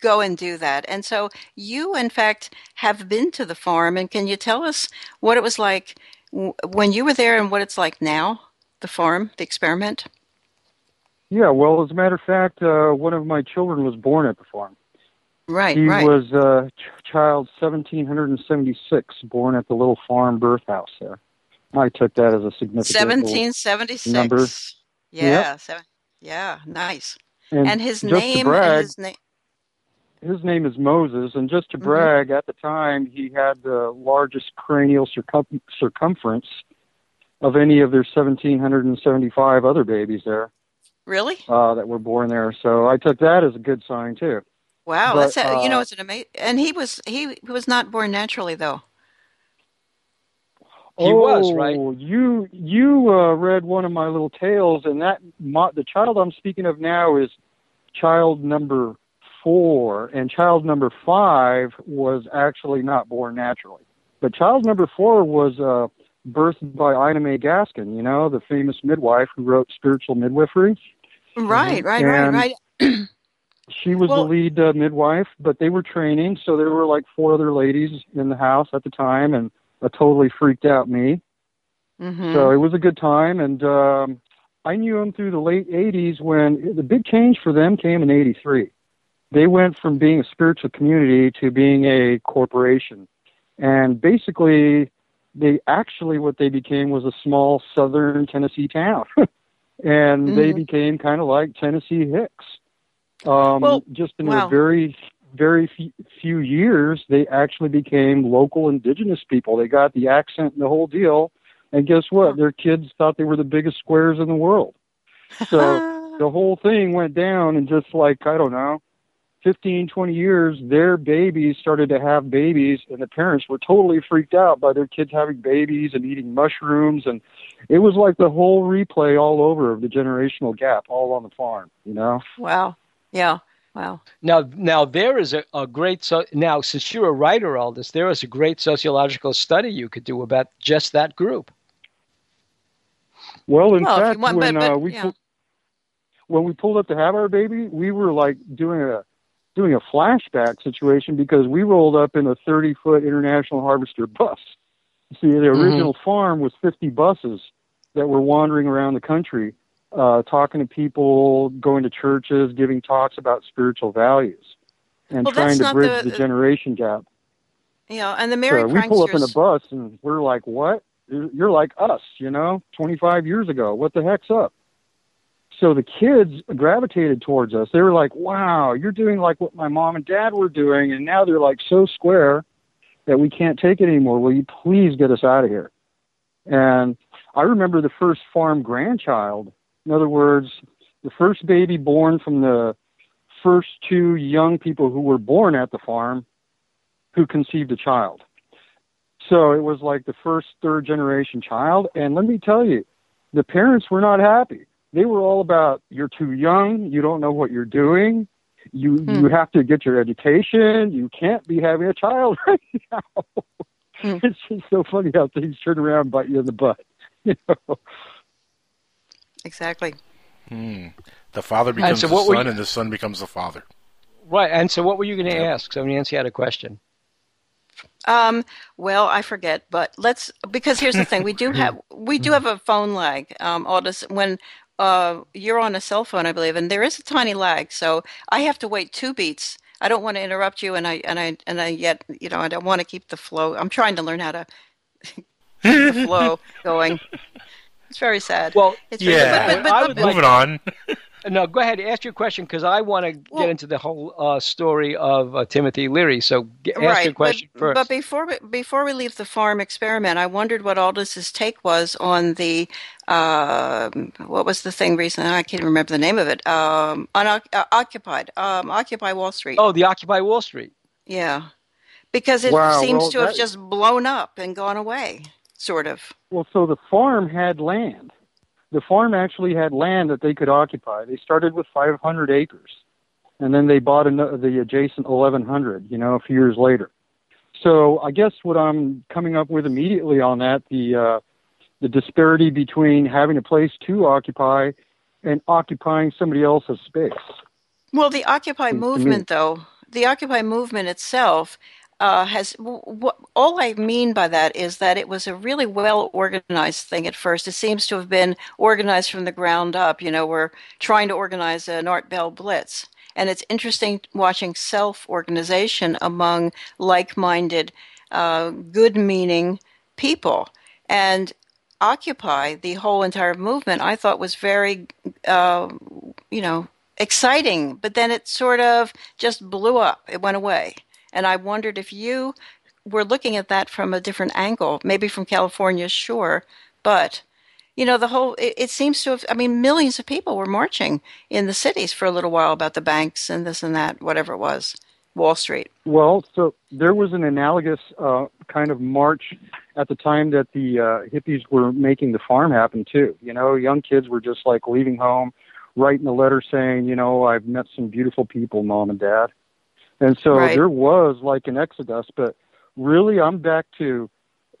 go and do that. And so you, in fact, have been to the farm, and can you tell us what it was like w- when you were there and what it's like now, the farm, the experiment? Yeah, well, as a matter of fact, uh, one of my children was born at the farm. Right, he right. was uh, ch- child 1776, born at the little farm birth house there. I took that as a significant little- 1776. number. Yeah, seven, yeah, nice. And, And his name, brag, his name. His name is Moses, and just to Mhm. brag, at the time he had the largest cranial circum- circumference of any of their 1,775 other babies there Really? uh, that were born there. So I took that as a good sign too. Wow, But, that's a, you know uh, it's an amazing. And he was he was not born naturally though. He was, right? Oh, You you uh, read one of my little tales, and that my, the child I'm speaking of now is child number four, and child number five was actually not born naturally, but child number four was uh, birthed by Ina May Gaskin, you know, the famous midwife who wrote Spiritual Midwifery. Right, right, And- right, right. (clears throat) She was Well- the lead uh, midwife, but they were training, so there were like four other ladies in the house at the time, and a totally freaked out me. hmm So it was a good time, and um, I knew them through the late '80s when the big change for them came in '83. They went from being a spiritual community to being a corporation, and basically, they actually what they became was a small southern Tennessee town, (laughs) and they Mhm. became kind of like Tennessee Hicks. Um, Well, just in wow. a very, very few years, they actually became local indigenous people. They got the accent and the whole deal. And guess what? Their kids thought they were the biggest squares in the world. So (laughs) the whole thing went down in just like, I don't know, 15, 20 years, their babies started to have babies, and the parents were totally freaked out by their kids having babies and eating mushrooms. And it was like the whole replay all over of the generational gap all on the farm, you know? Wow. Yeah. Wow. Now, now there is a, a great so now since you're a writer, Aldous, there is a great sociological study you could do about just that group. Well, in Well, fact, want- when but- but, uh, we yeah. pull- when we pulled up to have our baby, we were like doing a doing a flashback situation because we rolled up in a 30 foot International Harvester bus. See, the original farm was 50 buses that were wandering around the country, uh, talking to people, going to churches, giving talks about spiritual values, and Well, trying to bridge the- the, generation gap. Yeah. And the Mary So we pull up in a bus and we're like, "What? You're you're like us, you know? 25 years ago. What the heck's up?" So the kids gravitated towards us. They were like, "Wow, you're doing like what my mom and dad were doing," and now they're like so square that we can't take it anymore. Will you please get us out of here? And I remember the first farm grandchild. In other words, the first baby born from the first two young people who were born at the farm who conceived a child. So it was like the first third generation child. And let me tell you, the parents were not happy. They were all about you're too young, you don't know what you're doing, you Hmm. you have to get your education, you can't be having a child (laughs) right now. Hmm. It's just so funny how things turn around and bite you in the butt. (laughs) You know? Exactly. Hmm. The father becomes so the what were son, you- and the son becomes the father. Right. And so, what were you going to ask? So Nancy had a question. Um, well, I forget, but let's because here's the thing: we do (laughs) have we do have a phone lag. Um, Aldous, when uh, you're on a cell phone, I believe, and there is a tiny lag, so I have to wait two beats. I don't want to interrupt you, and I and I and I yet you know I don't want to keep the flow. I'm trying to learn how to (laughs) keep the flow (laughs) going. It's very sad. Well, it's very, yeah. but, but, but, but- would but- like- Moving on. (laughs) No, go ahead. Ask your question because I want to Well- get into the whole uh, story of uh, Timothy Leary. So g- ask right, your question but, first. But before we, before we leave the farm experiment, I wondered what Aldous's take was on the uh, what was the thing recently? I can't remember the name of it. Um, unoc- uh, occupied, um, Occupy Wall Street. oh, the Occupy Wall Street. Yeah, because it Wow, seems well, to have that- just blown up and gone away, sort of. Well, so the farm had land. The farm actually had land that they could occupy. They started with 500 acres, and then they bought an, the adjacent 1,100. You know, a few years later. So I guess what I'm coming up with immediately on that the uh, the disparity between having a place to occupy and occupying somebody else's space. Well, the Occupy Seems to me. movement, though, the Occupy movement itself uh, has. W- w- all I mean by that is that it was a really well organized thing at first. It seems to have been organized from the ground up. You know, we're trying to organize an Art Bell Blitz. And it's interesting watching self organization among like minded, uh, good meaning people. And Occupy, the whole entire movement, I thought was very, uh, you know, exciting, but then it sort of just blew up. It went away. And I wondered if you were looking at that from a different angle, maybe from California, sure, but you know, the whole it, it seems to have I mean, millions of people were marching in the cities for a little while about the banks and this and that, whatever it was. Wall Street. Well, so there was an analogous uh, kind of march at the time that the uh, hippies were making the farm happen too. You know, young kids were just like leaving home, writing a letter saying, you know, I've met some beautiful people, mom and dad. And so Right. there was like an exodus, but really I'm back to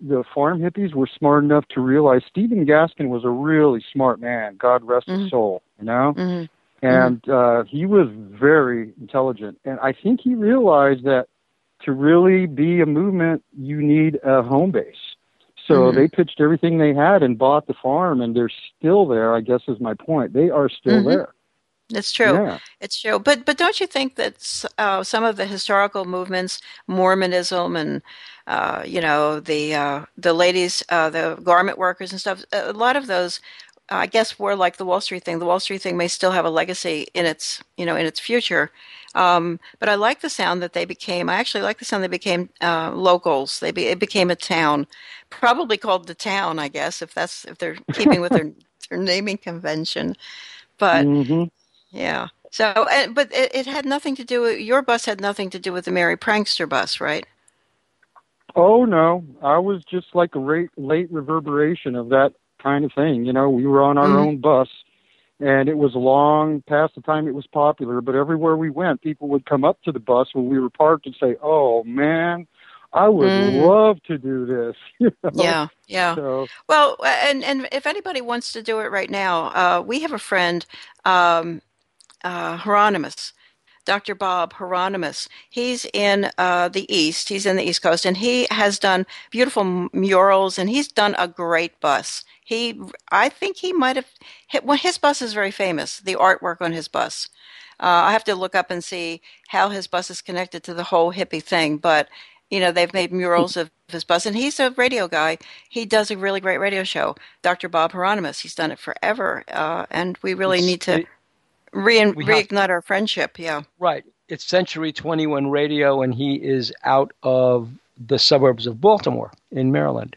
the farm hippies were smart enough to realize Stephen Gaskin was a really smart man. God rest Mhm. his soul, you know? hmm and uh, he was very intelligent. And I think he realized that to really be a movement, you need a home base. So Mhm. they pitched everything they had and bought the farm, and they're still there. I guess is my point. They are still Mhm. there. It's true. Yeah. It's true. But but don't you think that uh, some of the historical movements, Mormonism and uh, you know the uh, the ladies, uh, the garment workers and stuff, a lot of those I guess we're like the Wall Street thing. The Wall Street thing may still have a legacy in its, you know, in its future. Um, but I like the sound that they became. I actually like the sound they became uh, locals. They be, it became a town, probably called the town, I guess, if that's if they're keeping with their, (laughs) their naming convention. But hmm yeah. So, uh, but it, it had nothing to do with your bus. Had nothing to do with the Merry Prankster bus, right? Oh no, I was just like a rate, late reverberation of that kind of thing. You know, we were on our Mhm. own bus, and it was long past the time it was popular. But everywhere we went, people would come up to the bus when we were parked and say, "Oh man, I would Mhm. love to do this." (laughs) you know? Yeah, yeah. So Well, and and if anybody wants to do it right now, uh, we have a friend, um, uh, Hieronimus, Dr. Bob Hieronimus. He's in uh, the East. He's in the East Coast, and he has done beautiful murals, and he's done a great bus. He, I think he might have. Well, his bus is very famous. The artwork on his bus. Uh, I have to look up and see how his bus is connected to the whole hippie thing, but you know they've made murals of his bus, and he's a radio guy. He does a really great radio show, Dr. Bob Hieronimus. He's done it forever, uh, and we really It's- need to re- have- reignite our friendship. Yeah. Right. It's Century 21 Radio, and he is out of the suburbs of Baltimore in Maryland.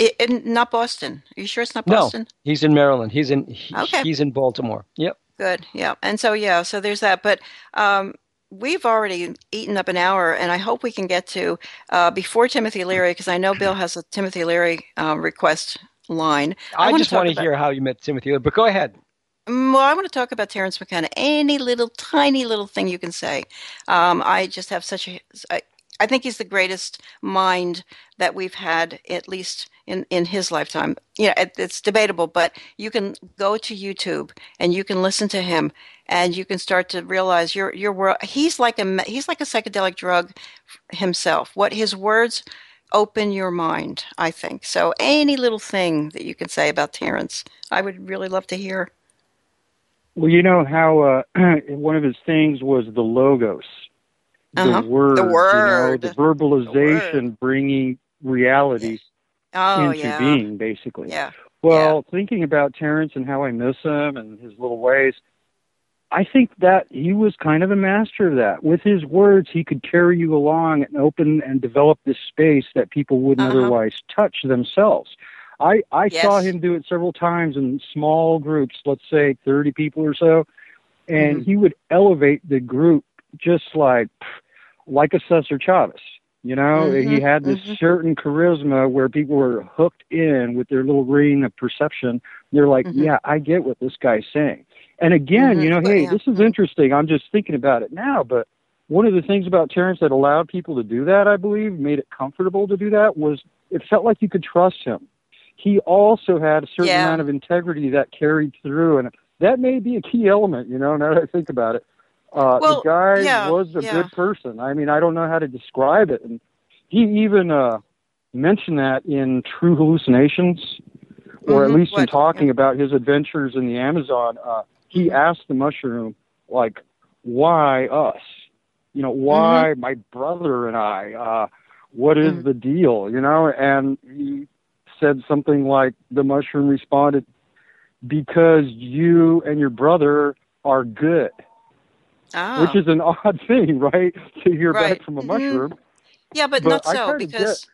I in, not Boston. Are you sure it's not Boston? No, he's in Maryland. He's in he- Okay. he's in Baltimore. Yep. Good. Yeah. And so yeah, so there's that. But um, we've already eaten up an hour, and I hope we can get to uh, before Timothy Leary because I know Bill has a Timothy Leary uh, request line. I, wanna just want to hear how you met Timothy. Leary. But go ahead. Well, I want to talk about Terence McKenna. Any little tiny little thing you can say. Um, I just have such a. I, I think he's the greatest mind that we've had, at least in, in his lifetime. You know, it, it's debatable, but you can go to YouTube and you can listen to him, and you can start to realize your your world. He's like a he's like a psychedelic drug himself. What his words open your mind. I think so. Any little thing that you can say about Terence, I would really love to hear. Well, you know how uh, (clears throat) one of his things was the logos, Uh-huh. the word, The you know, word. the verbalization, bringing reality Oh into yeah. being, basically. Yeah. Well, thinking about Terence and how I miss him and his little ways, I think that he was kind of a master of that. With his words, he could carry you along and open and develop this space that people wouldn't Uh-huh. otherwise touch themselves. I I saw him do it several times in small groups, let's say 30 people or so, and Mhm. he would elevate the group just like like a Cesar Chavez. You know, he Mhm, had this mhm. certain charisma where people were hooked in with their little ring of perception. They're like, Mhm. yeah, I get what this guy's saying. And again, Mhm, you know, hey, yeah, this is interesting. I'm just thinking about it now, but one of the things about Terence that allowed people to do that, I believe, made it comfortable to do that, was it felt like you could trust him. He also had a certain Yeah. amount of integrity that carried through, and that may be a key element, you know, now that I think about it. Uh, Well, the guy yeah, was a yeah. good person. I mean, I don't know how to describe it. And he even uh, mentioned that in True Hallucinations, or at Mhm, least in what? talking about his adventures in the Amazon. Uh, he asked the mushroom, like, why us? You know, why my brother and I? Uh, what is Mhm. the deal? You know, and he said something like, the mushroom responded, because you and your brother are good Ah. which is an (laughs) odd thing, right? To hear Right. back from a Mhm. mushroom. yeah, but, but not I so because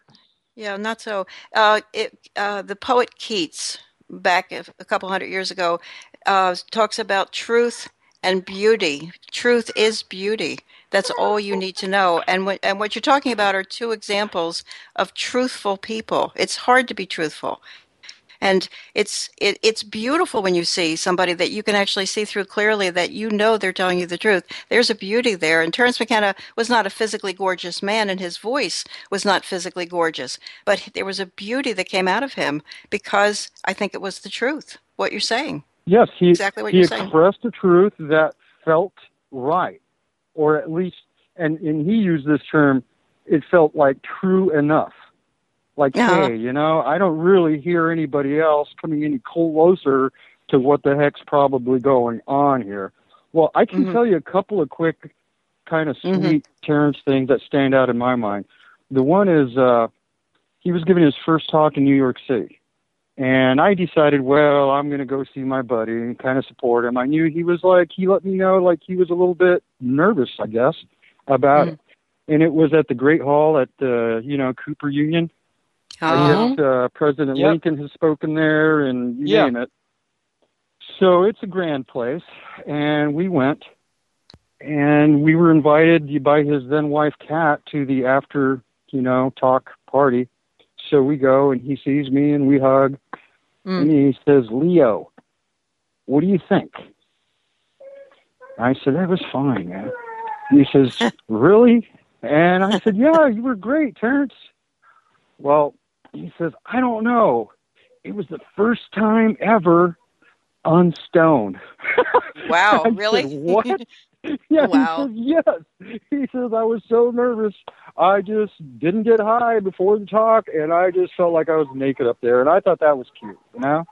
yeah, not so. Uh, it, uh, the poet Keats, back a, a couple hundred years ago, uh, talks about truth and beauty. Truth is beauty. That's all you need to know. And what and what you're talking about are two examples of truthful people. It's hard to be truthful. And it's it, it's beautiful when you see somebody that you can actually see through clearly that you know they're telling you the truth. There's a beauty there. And Terence McKenna was not a physically gorgeous man, and his voice was not physically gorgeous, but there was a beauty that came out of him because I think it was the truth. What you're saying. Yes, he Exactly what he you're saying. expressed a truth that felt right, or at least, and and he used this term. It felt like true enough. Like, Uh-huh. hey, you know, I don't really hear anybody else coming any closer to what the heck's probably going on here. Well, I can Mhm. tell you a couple of quick, kind of Mhm. sweet Terence things that stand out in my mind. The one is uh, he was giving his first talk in New York City, And I decided, well, I'm going to go see my buddy and kind of support him. I knew he was like, he let me know like he was a little bit nervous, I guess, about Mm. it. And it was at the Great Hall at the, you know, Cooper Union. I Oh. guess uh, President Yep. Lincoln has spoken there, and you Yeah. name it. So it's a grand place, and we went, and we were invited by his then wife Kat to the after, you know, talk party. So we go, and he sees me, and we hug, Mm. and he says, "Leo, what do you think?" I said, "That was fine, man." And he says, (laughs) "Really?" And I said, "Yeah, you were great, Terence." Well, he says, "I don't know. It was the first time ever on stone. (laughs) Wow, really? said, what? (laughs) (laughs) yeah, Wow. he says, yes. He says, I was so nervous. I just didn't get high before the talk, and I just felt like I was naked up there. And I thought that was cute, you know?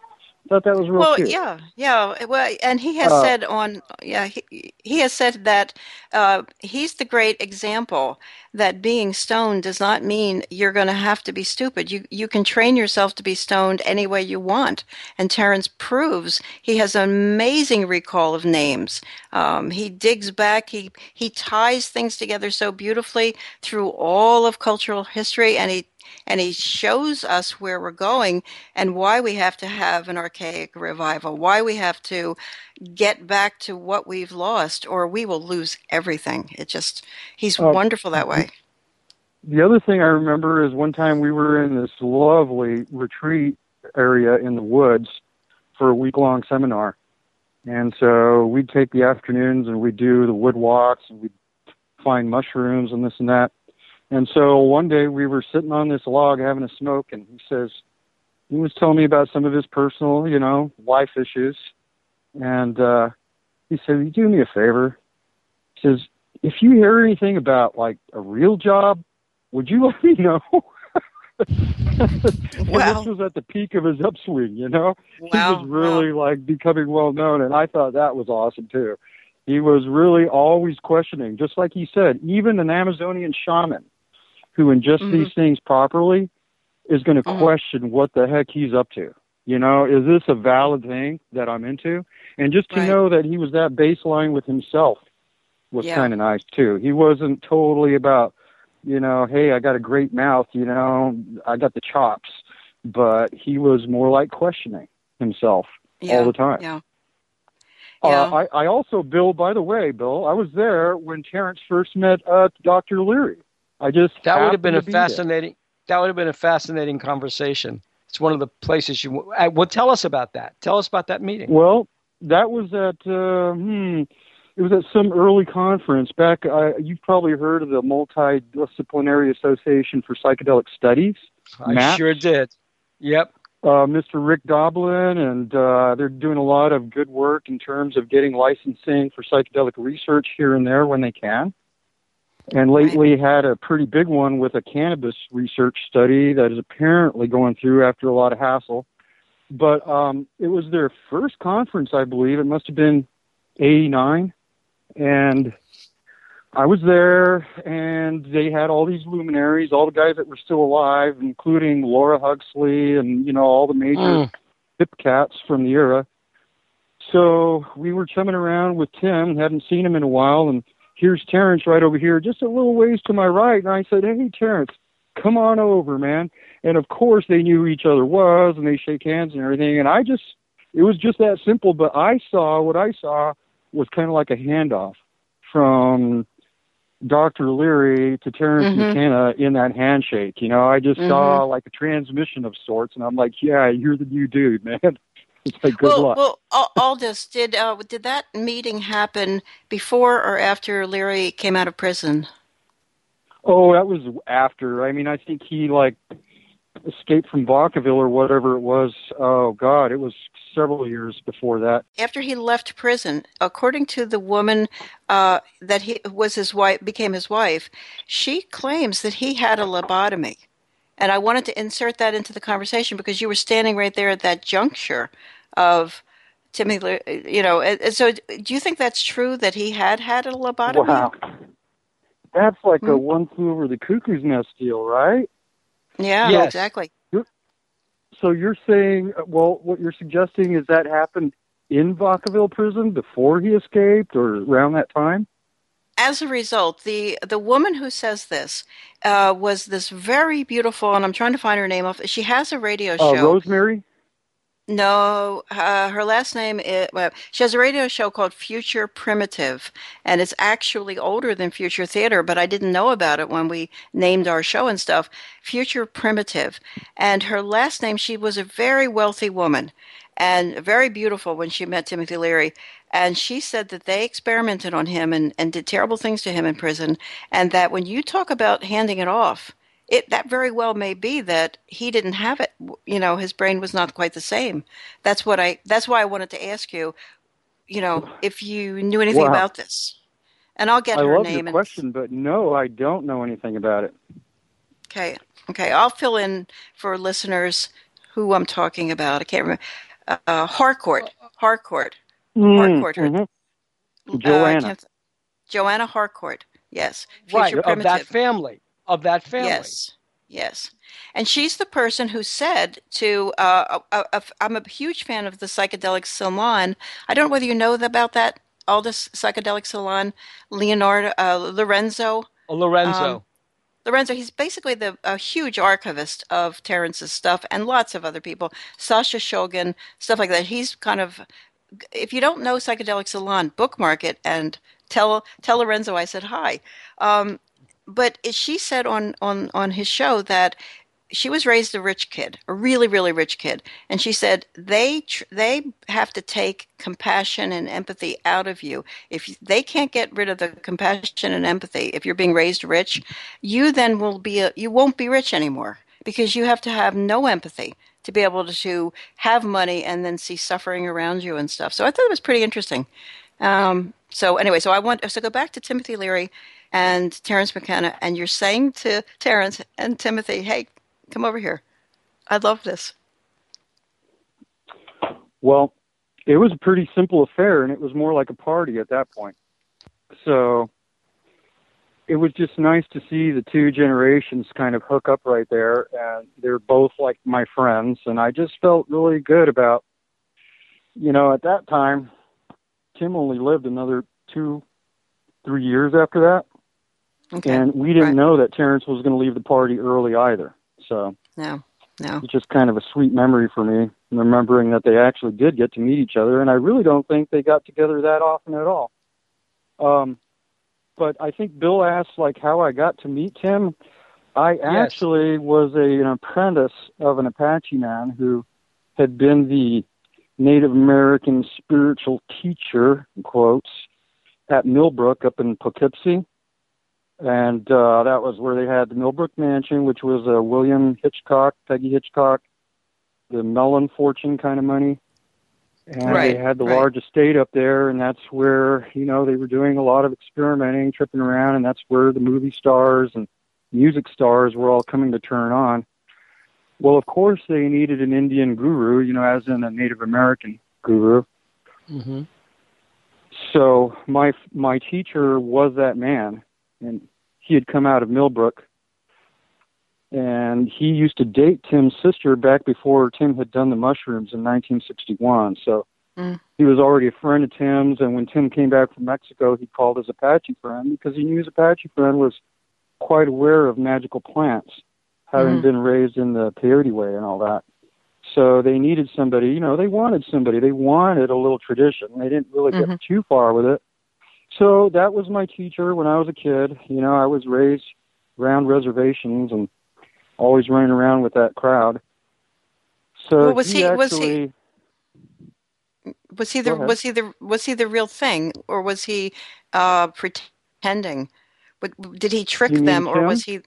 Thought that was real well, cute. yeah, yeah. Well, and he has Uh, said on, yeah, he, he has said that uh, he's the great example that being stoned does not mean you're going to have to be stupid. You you can train yourself to be stoned any way you want. And Terence proves he has an amazing recall of names. Um, he digs back. He he ties things together so beautifully through all of cultural history, and he and he shows us where we're going and why we have to have an archaic revival, why we have to get back to what we've lost, or we will lose everything. It just, he's Oh. wonderful that way. The other thing I remember is one time we were in this lovely retreat area in the woods for a week long seminar. And so we'd take the afternoons and we'd do the wood walks and we'd find mushrooms and this and that. And so one day we were sitting on this log having a smoke and he says, he was telling me about some of his personal, you know, life issues. And uh, he said, Will you do me a favor? He says, if you hear anything about like a real job, would you (laughs) let me know? (laughs) Wow. this was at the peak of his upswing, you know? He Wow, was really like becoming well known and I thought that was awesome too. He was really always questioning, just like he said, even an Amazonian shaman who ingests Mhm. these things properly is going to Mhm. question what the heck he's up to. You know, is this a valid thing that I'm into? And just to Right. know that he was that baseline with himself was Yeah. kind of nice too. He wasn't totally about, you know, hey, I got a great mouth, you know, I got the chops, but he was more like questioning himself Yeah. all the time. Yeah. Uh, Yeah. I, I also, Bill, by the way, Bill, I was there when Terence first met uh, Dr. Leary. I just That would have been a be there. fascinating. That would have been a fascinating conversation. It's one of the places you. Well, tell us about that. Tell us about that meeting. Well, that was at uh, hmm, it was at some early conference back. Uh, you've probably heard of the Multidisciplinary Association for Psychedelic Studies. I MAPS. sure did. Yep. uh, Mr. Rick Doblin, and uh, they're doing a lot of good work in terms of getting licensing for psychedelic research here and there when they can. And lately had a pretty big one with a cannabis research study that is apparently going through after a lot of hassle. But um, it was their first conference, I believe. It must have been 89. And I was there, and they had all these luminaries, all the guys that were still alive, including Laura Huxley and, you know, all the major Mm. hip cats from the era. So we were chumming around with Tim, hadn't seen him in a while, and here's Terence right over here, just a little ways to my right. And I said, Hey, Terence, come on over, man. And of course, they knew who each other was, and they shake hands and everything. And I just, it was just that simple. But I saw what I saw was kind of like a handoff from Dr. Leary to Terence Mhm. McKenna in that handshake. You know, I just Mhm. saw like a transmission of sorts, and I'm like, yeah, you're the new dude, man. Like good well, luck. well, Al- Aldous, did uh, did that meeting happen before or after Leary came out of prison? Oh, that was after. I mean, I think he like escaped from Vacaville or whatever it was. Oh God, it was several years before that. After he left prison, according to the woman uh, that he was his wife, became his wife, she claims that he had a lobotomy. And I wanted to insert that into the conversation because you were standing right there at that juncture of Timmy. Le- You know, and- and so do you think that's true that he had had a lobotomy? Wow, that's like a Hmm. one flew over the cuckoo's nest deal, right? Yeah, Yes. exactly. so you're saying, uh, well, what you're suggesting is that happened in Vacaville prison before he escaped, or around that time? As a result, the the woman who says this uh, was this very beautiful, and I'm trying to find her name off. She has a radio Uh, show. Rosemary. No, uh, her last name is. Well, she has a radio show called Future Primitive, and it's actually older than Future Theater, but I didn't know about it when we named our show and stuff. Future Primitive, and her last name. She was a very wealthy woman, and very beautiful when she met Timothy Leary. And she said that they experimented on him and, and did terrible things to him in prison, and that when you talk about handing it off, it that very well may be that he didn't have it you know his brain was not quite the same that's what i that's why i wanted to ask you you know if you knew anything Wow. about this and i'll get I her love name the and question, but no, I don't know anything about it. okay okay i'll fill in for listeners who i'm talking about i can't remember uh, harcourt harcourt harcourt her, Mhm. uh, Joanna. can't- joanna harcourt yes Right, Future of that family. Of that family. Yes, yes. And she's the person who said to, uh, uh, uh, I'm a huge fan of the psychedelic salon. I don't know whether you know about that, Aldous psychedelic salon, Leonardo, uh, Lorenzo. Oh, Lorenzo. Um, Lorenzo, he's basically the a huge archivist of Terence's stuff and lots of other people. Sasha Shulgin, stuff like that. He's kind of, if you don't know Psychedelic Salon, bookmark it and tell tell Lorenzo I said hi. Um, but she said on on on his show that she was raised a rich kid, a really really rich kid, and she said they tr- they have to take compassion and empathy out of you. If they can't get rid of the compassion and empathy, if you're being raised rich, you then will be a, you won't be rich anymore because you have to have no empathy to be able to have money and then see suffering around you and stuff. So I thought it was pretty interesting. Um, so anyway, so I want so go back to Timothy Leary and Terence McKenna, and you're saying to Terence and Timothy, "Hey, come over here. I love this." Well, it was a pretty simple affair, and it was more like a party at that point. So it was just nice to see the two generations kind of hook up right there, and they're both like my friends, and I just felt really good about, you know, at that time, Tim only lived another two, three years after that, Okay. and we didn't Right. know that Terence was going to leave the party early either. So No, no. it's just kind of a sweet memory for me, remembering that they actually did get to meet each other, and I really don't think they got together that often at all. Um, but I think Bill asked like how I got to meet Tim. I actually was a, an apprentice of an Apache man who had been the Native American spiritual teacher, in quotes, at Millbrook up in Poughkeepsie. And uh, that was where they had the Millbrook Mansion, which was a William Hitchcock, Peggy Hitchcock, the Mellon fortune kind of money. And Right, they had the right. large estate up there, and that's where, you know, they were doing a lot of experimenting, tripping around, and that's where the movie stars and music stars were all coming to turn on. Well, of course, they needed an Indian guru, you know, as in a Native American guru. Mm-hmm. So my my teacher was that man, and he had come out of Millbrook, and he used to date Tim's sister back before Tim had done the mushrooms in 1961. So Mm. he was already a friend of Tim's, and when Tim came back from Mexico, he called his Apache friend because he knew his Apache friend was quite aware of magical plants, having Mhm. been raised in the peyote way and all that. So they needed somebody, you know, they wanted somebody. They wanted a little tradition. They didn't really Mhm. get too far with it. So that was my teacher when I was a kid. You know, I was raised around reservations and always running around with that crowd. So Well, was he he- actually was he- Was he the was he the was he the real thing, or was he uh, pretending? Did he trick them, or Tim? was he?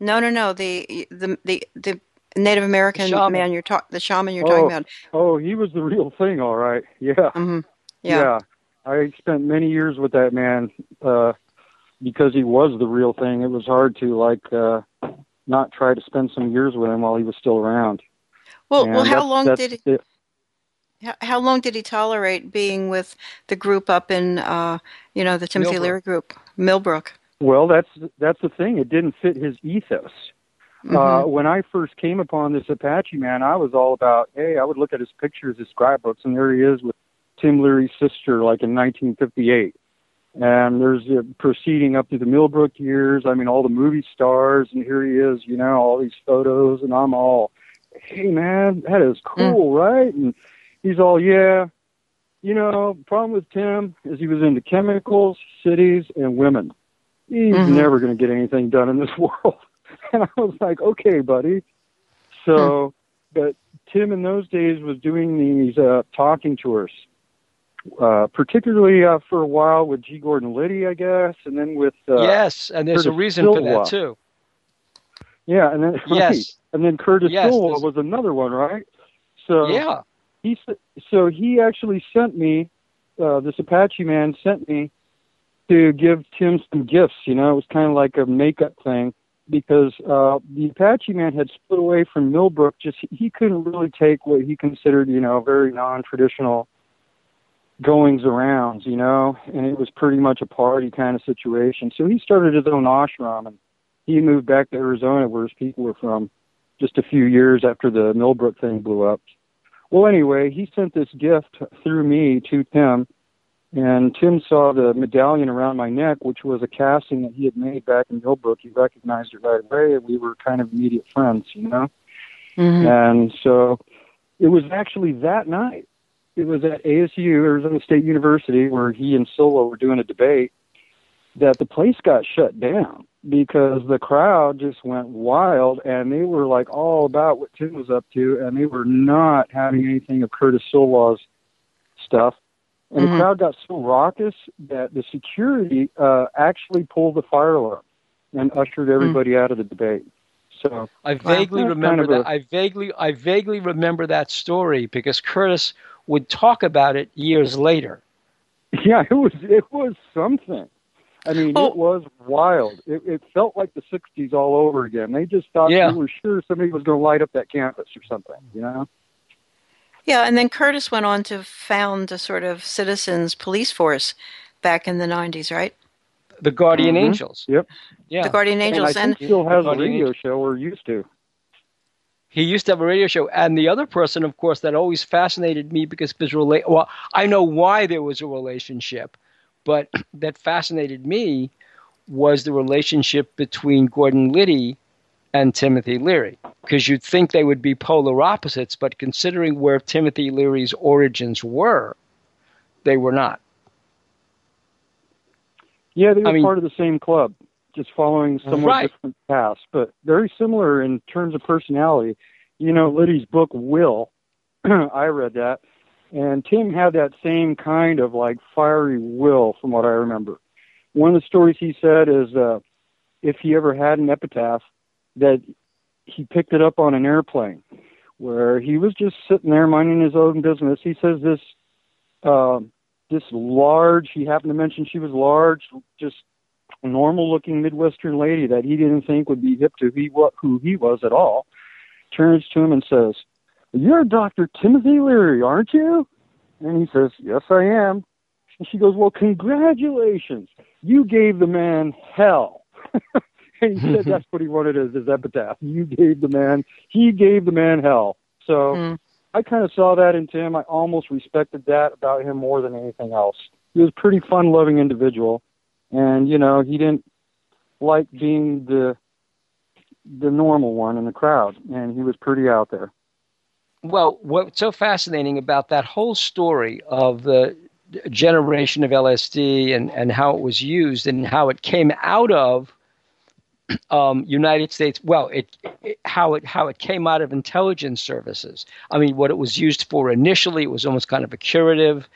No, no, no. The the the the Native American shaman. man you're talking, the shaman you're talking Oh, about. Oh, he was the real thing, all right. Yeah. hmm Yeah. I spent many years with that man uh because he was the real thing. It was hard to like uh not try to spend some years with him while he was still around. Well, And well, how that's- long that's did it. how, how long did he tolerate being with the group up in uh, you know the Timothy Millbrook. Leary group, Millbrook? Well, that's that's the thing. It didn't fit his ethos. Uh, when I first came upon this Apache man, I was all about, hey, I would look at his pictures, his scrapbooks, and there he is with Tim Leary's sister, like in 1958. And there's a proceeding up through the Millbrook years. I mean, all the movie stars, and here he is, you know, all these photos, and I'm all, hey, man, that is cool, right? And he's all, yeah. You know, problem with Tim is he was into chemicals, cities, and women. He's Mhm. never going to get anything done in this (laughs) world. And I was like, okay, buddy. So, but Tim in those days was doing these uh, talking tours, uh, particularly uh, for a while with G. Gordon Liddy, I guess, and then with uh, yes, and there's a Curtis reason for that too. Yeah, and then (laughs) Yes. right. and then Curtis Yes, there's- was another one, right? So Yeah. he so he actually sent me uh, this Apache man sent me to give Tim some gifts. You know, it was kind of like a makeup thing because uh, the Apache man had split away from Millbrook. Just he couldn't really take what he considered, you know, very non-traditional goings arounds, you know, and it was pretty much a party kind of situation. So he started his own ashram and he moved back to Arizona where his people were from just a few years after the Millbrook thing blew up. Well, anyway, he sent this gift through me to Tim, and Tim saw the medallion around my neck, which was a casting that he had made back in Millbrook. He recognized it right away, and we were kind of immediate friends, you know? Mm-hmm. And so it was actually that night. It was at ASU, Arizona State University, where he and Sliwa were doing a debate, that the place got shut down because the crowd just went wild and they were like all about what Tim was up to and they were not having anything of Curtis Sliwa's stuff. And Mhm. the crowd got so raucous that the security uh, actually pulled the fire alarm and ushered everybody out of the debate. So I vaguely remember kind of that. I vaguely, I vaguely remember that story because Curtis would talk about it years later. Yeah, it was it was something. I mean, Oh. it was wild. It, it felt like the '60s all over again. They just thought Yeah. they were sure somebody was going to light up that campus or something. You know? Yeah, and then Curtis went on to found a sort of citizens police force back in the 90s, right? The Guardian Mhm. Angels. Yep. Yeah. The Guardian Angels. and I And, still has a Guardian radio show or used to. He used to have a radio show, and the other person, of course, that always fascinated me because his rela- well, I know why there was a relationship, but (clears throat) that fascinated me was the relationship between Gordon Liddy and Timothy Leary, because you'd think they would be polar opposites, but considering where Timothy Leary's origins were, they were not. Yeah, they were I mean- part of the same club, just following somewhat Right. different paths, but very similar in terms of personality. You know, Liddy's book Will, (clears throat) I read that, and Tim had that same kind of like fiery will, from what I remember. One of the stories he said is uh, if he ever had an epitaph, that he picked it up on an airplane, where he was just sitting there minding his own business. He says this. Um, this large, he happened to mention she was large, just normal looking Midwestern lady that he didn't think would be hip to he, who he was at all, turns to him and says, You're Dr. Timothy Leary, aren't you? And he says, Yes, I am. And she goes, Well, congratulations. You gave the man hell. (laughs) and he said (laughs) that's what he wanted as his epitaph. You gave the man, he gave the man hell. So hmm. I kind of saw that in Tim. I almost respected that about him more than anything else. He was a pretty fun loving individual. And, you know, he didn't like being the the normal one in the crowd and he was pretty out there. Well, what's so fascinating about that whole story of the generation of LSD and, and how it was used and how it came out of um, United States, well, it, it how it how it came out of intelligence services. I mean, what it was used for initially, it was almost kind of a curative,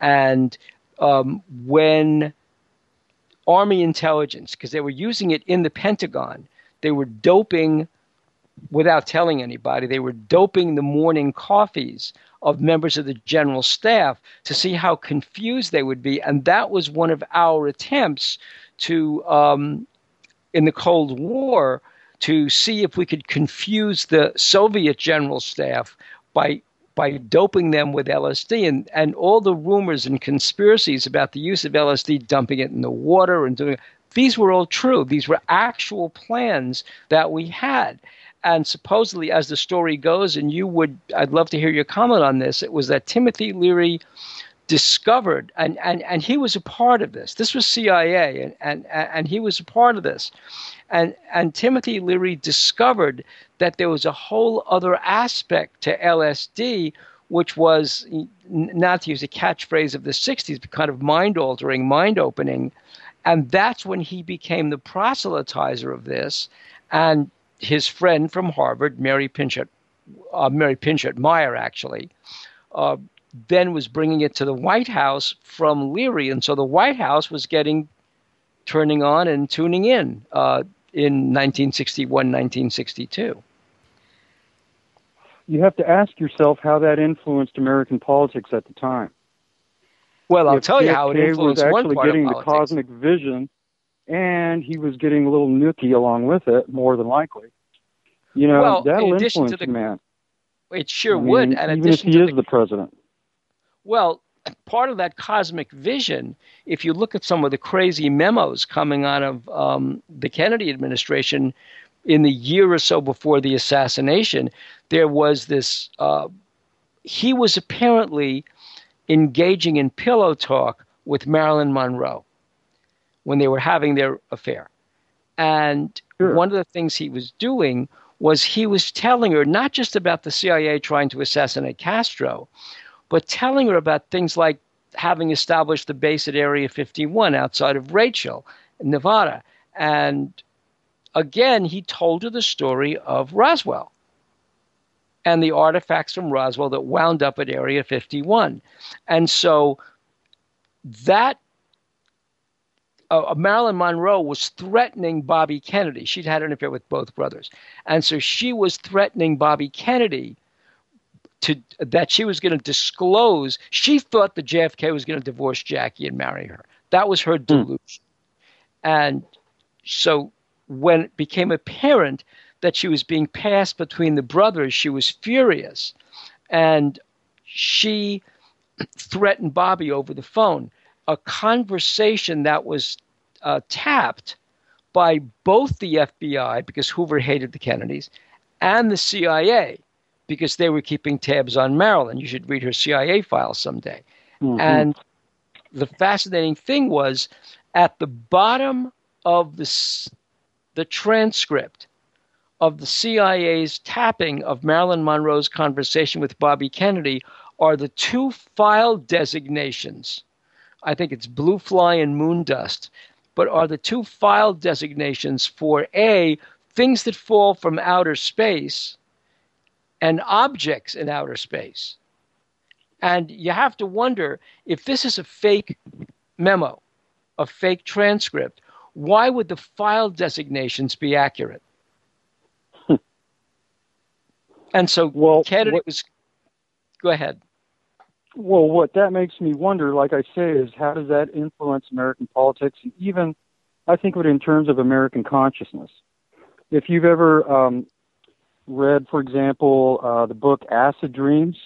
and um, when Army intelligence, because they were using it in the Pentagon, they were doping without telling anybody. They were doping the morning coffees of members of the general staff to see how confused they would be. And that was one of our attempts to, um, in the Cold War, to see if we could confuse the Soviet general staff by by doping them with LSD and, and all the rumors and conspiracies about the use of LSD, dumping it in the water and doing these were all true. These were actual plans that we had. And supposedly, as the story goes, and you would, I'd love to hear your comment on this, it was that Timothy Leary discovered, and, and, and he was a part of this. This was CIA, and, and, and he was a part of this. And, and Timothy Leary discovered that there was a whole other aspect to LSD, which was, not to use a catchphrase of the 60s, but kind of mind altering, mind opening. And that's when he became the proselytizer of this. And his friend from Harvard, Mary Pinchot, uh, Mary Pinchot Meyer, actually, uh, then was bringing it to the White House from Leary, and so the White House was getting turning on and tuning in uh, in 1961, 1962. You have to ask yourself how that influenced American politics at the time. Well, I'll if tell you how it influenced was actually getting the cosmic vision, and he was getting a little nookie along with it, more than likely. You know, Well, in that'll influence the- man. It sure I would, and even if he is the the president. Well, part of that cosmic vision, if you look at some of the crazy memos coming out of um, the Kennedy administration in the year or so before the assassination, there was this. Uh, he was apparently engaging in pillow talk with Marilyn Monroe when they were having their affair. And one of the things he was doing was he was telling her not just about the CIA trying to assassinate Castro, but telling her about things like having established the base at Area 51 outside of Rachel, Nevada. And again, he told her the story of Roswell and the artifacts from Roswell that wound up at Area 51. And so that uh, Marilyn Monroe was threatening Bobby Kennedy. She'd had an affair with both brothers. And so she was threatening Bobby Kennedy to that she was going to disclose. She thought that JFK was going to divorce Jackie and marry her. That was her delusion. And so when it became apparent that she was being passed between the brothers, she was furious. And she threatened Bobby over the phone. A conversation that was uh, tapped by both the FBI, because Hoover hated the Kennedys, and the CIA, because they were keeping tabs on Marilyn. You should read her CIA files someday. Mhm. And the fascinating thing was at the bottom of the, the transcript of the CIA's tapping of Marilyn Monroe's conversation with Bobby Kennedy are the two file designations. I think it's Blue Fly and Moon Dust, but are the two file designations for A, things that fall from outer space and objects in outer space. And you have to wonder if this is a fake memo, a fake transcript, why would the file designations be accurate? (laughs) and so Kennedy what- was. Go ahead. Well, what that makes me wonder, like I say, is how does that influence American politics? And even, I think of it in terms of American consciousness. If you've ever um, read, for example, uh, the book Acid Dreams,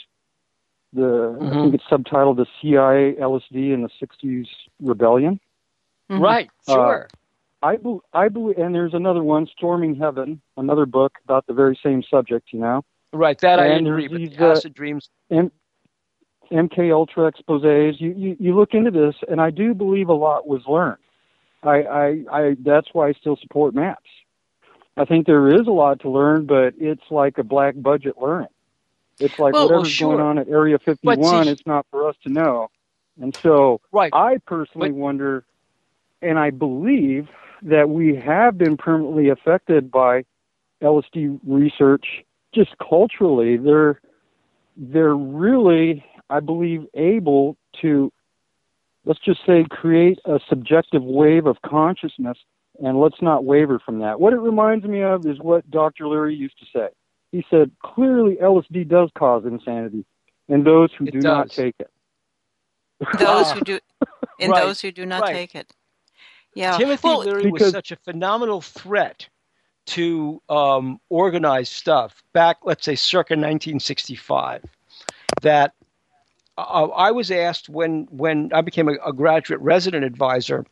the I Mhm. think it's subtitled "The CIA LSD in the '60s Rebellion." Right, Uh, sure. I bel I believe, and there's another one, Storming Heaven, another book about the very same subject. You know, right, that I and agree. there's But these, the uh, acid dreams. M- MK Ultra exposés. You, you you look into this, and I do believe a lot was learned. I, I I that's why I still support MAPS. I think there is a lot to learn, but it's like a black budget learning. It's like Well, well, whatever's sure. going on at Area 51, see- it's not for us to know. And so right. I personally wonder, and I believe that we have been permanently affected by LSD research just culturally. They're they're really, I believe, able to let's just say create a subjective wave of consciousness and let's not waver from that. What it reminds me of is what Dr. Leary used to say. He said, clearly LSD does cause insanity and those who It do not take it. Those who (laughs) do, and Right, those who do not right. take it. Yeah. Timothy well, Leary was such a phenomenal threat to um, organized stuff back, let's say, circa 1965, that uh, I was asked when when I became a, a graduate resident advisor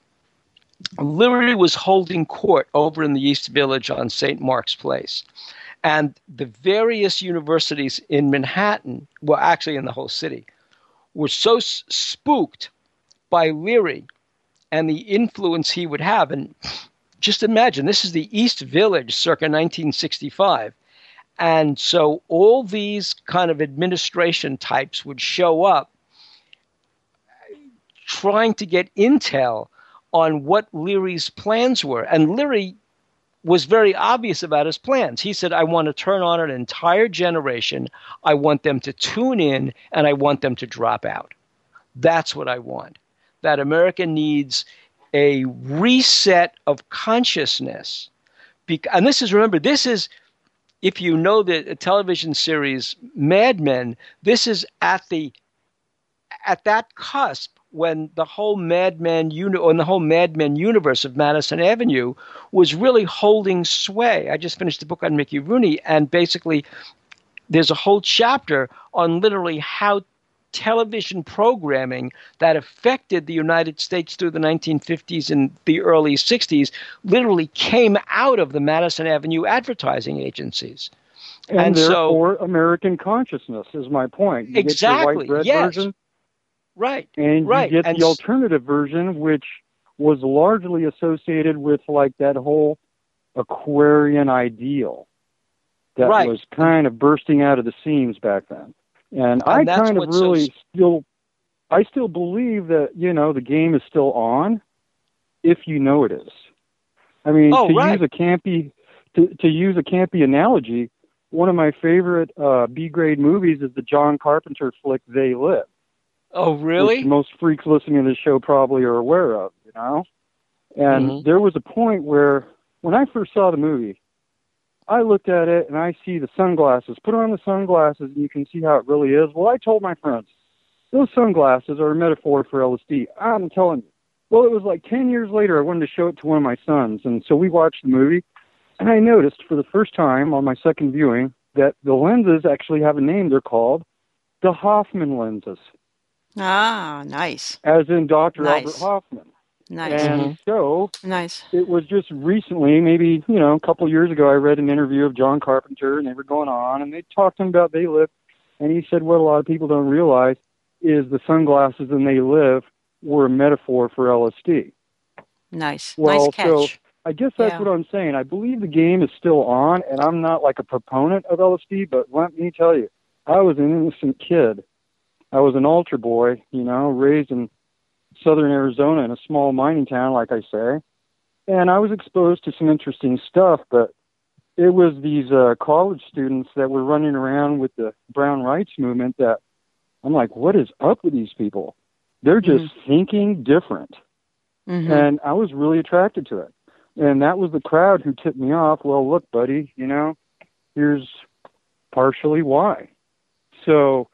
Leary was holding court over in the East Village on St. Mark's Place. And the various universities in Manhattan, well, actually in the whole city, were so s- spooked by Leary and the influence he would have. And just imagine this is the East Village circa 1965. And so all these kind of administration types would show up trying to get intel on what Leary's plans were. And Leary was very obvious about his plans. He said, I want to turn on an entire generation. I want them to tune in and I want them to drop out. That's what I want. That America needs a reset of consciousness. and this is, remember, this is, if you know the television series Mad Men, this is at the at that cusp when the whole Mad Men uni- or the whole Mad Men universe of Madison Avenue was really holding sway. I just finished a book on Mickey Rooney, and basically, there's a whole chapter on literally how television programming that affected the United States through the 1950s and the early 60s literally came out of the Madison Avenue advertising agencies. And, And so- therefore, American consciousness is my point. You Exactly, Get your white bread yes. version, Right. and right. you get and the alternative version, which was largely associated with like that whole Aquarian ideal that Right. was kind of bursting out of the seams back then. And, I And that's kind of what's so really still, I still believe that you know the game is still on, if you know it is. I mean, Oh, to right. use a campy, to to use a campy analogy, one of my favorite uh, B grade movies is the John Carpenter flick They Live. Oh, really? Most freaks listening to this show probably are aware of, you know? And Mhm. there was a point where, when I first saw the movie, I looked at it and I see the sunglasses. Put on the sunglasses and you can see how it really is. Well, I told my friends, those sunglasses are a metaphor for LSD. I'm telling you. Well, it was like 10 years later, I wanted to show it to one of my sons. And so we watched the movie. And I noticed for the first time on my second viewing that the lenses actually have a name. They're called the Hoffman lenses Ah, nice. as in Dr. Nice. Albert Hofmann. Nice. And so Nice. it was just recently, maybe, you know, a couple of years ago, I read an interview of John Carpenter and they were going on and they talked to him about They Live. And he said what a lot of people don't realize is the sunglasses and They Live were a metaphor for LSD. Nice. Well, nice catch. so I guess that's Yeah. what I'm saying. I believe the game is still on, and I'm not like a proponent of LSD, but let me tell you, I was an innocent kid. I was an altar boy, you know, raised in southern Arizona in a small mining town, like I say, and I was exposed to some interesting stuff, but it was these uh, college students that were running around with the Brown rights movement that I'm like, what is up with these people? They're just thinking different Mhm. and I was really attracted to it. And that was the crowd who tipped me off. Well, look, buddy, you know, here's partially why. So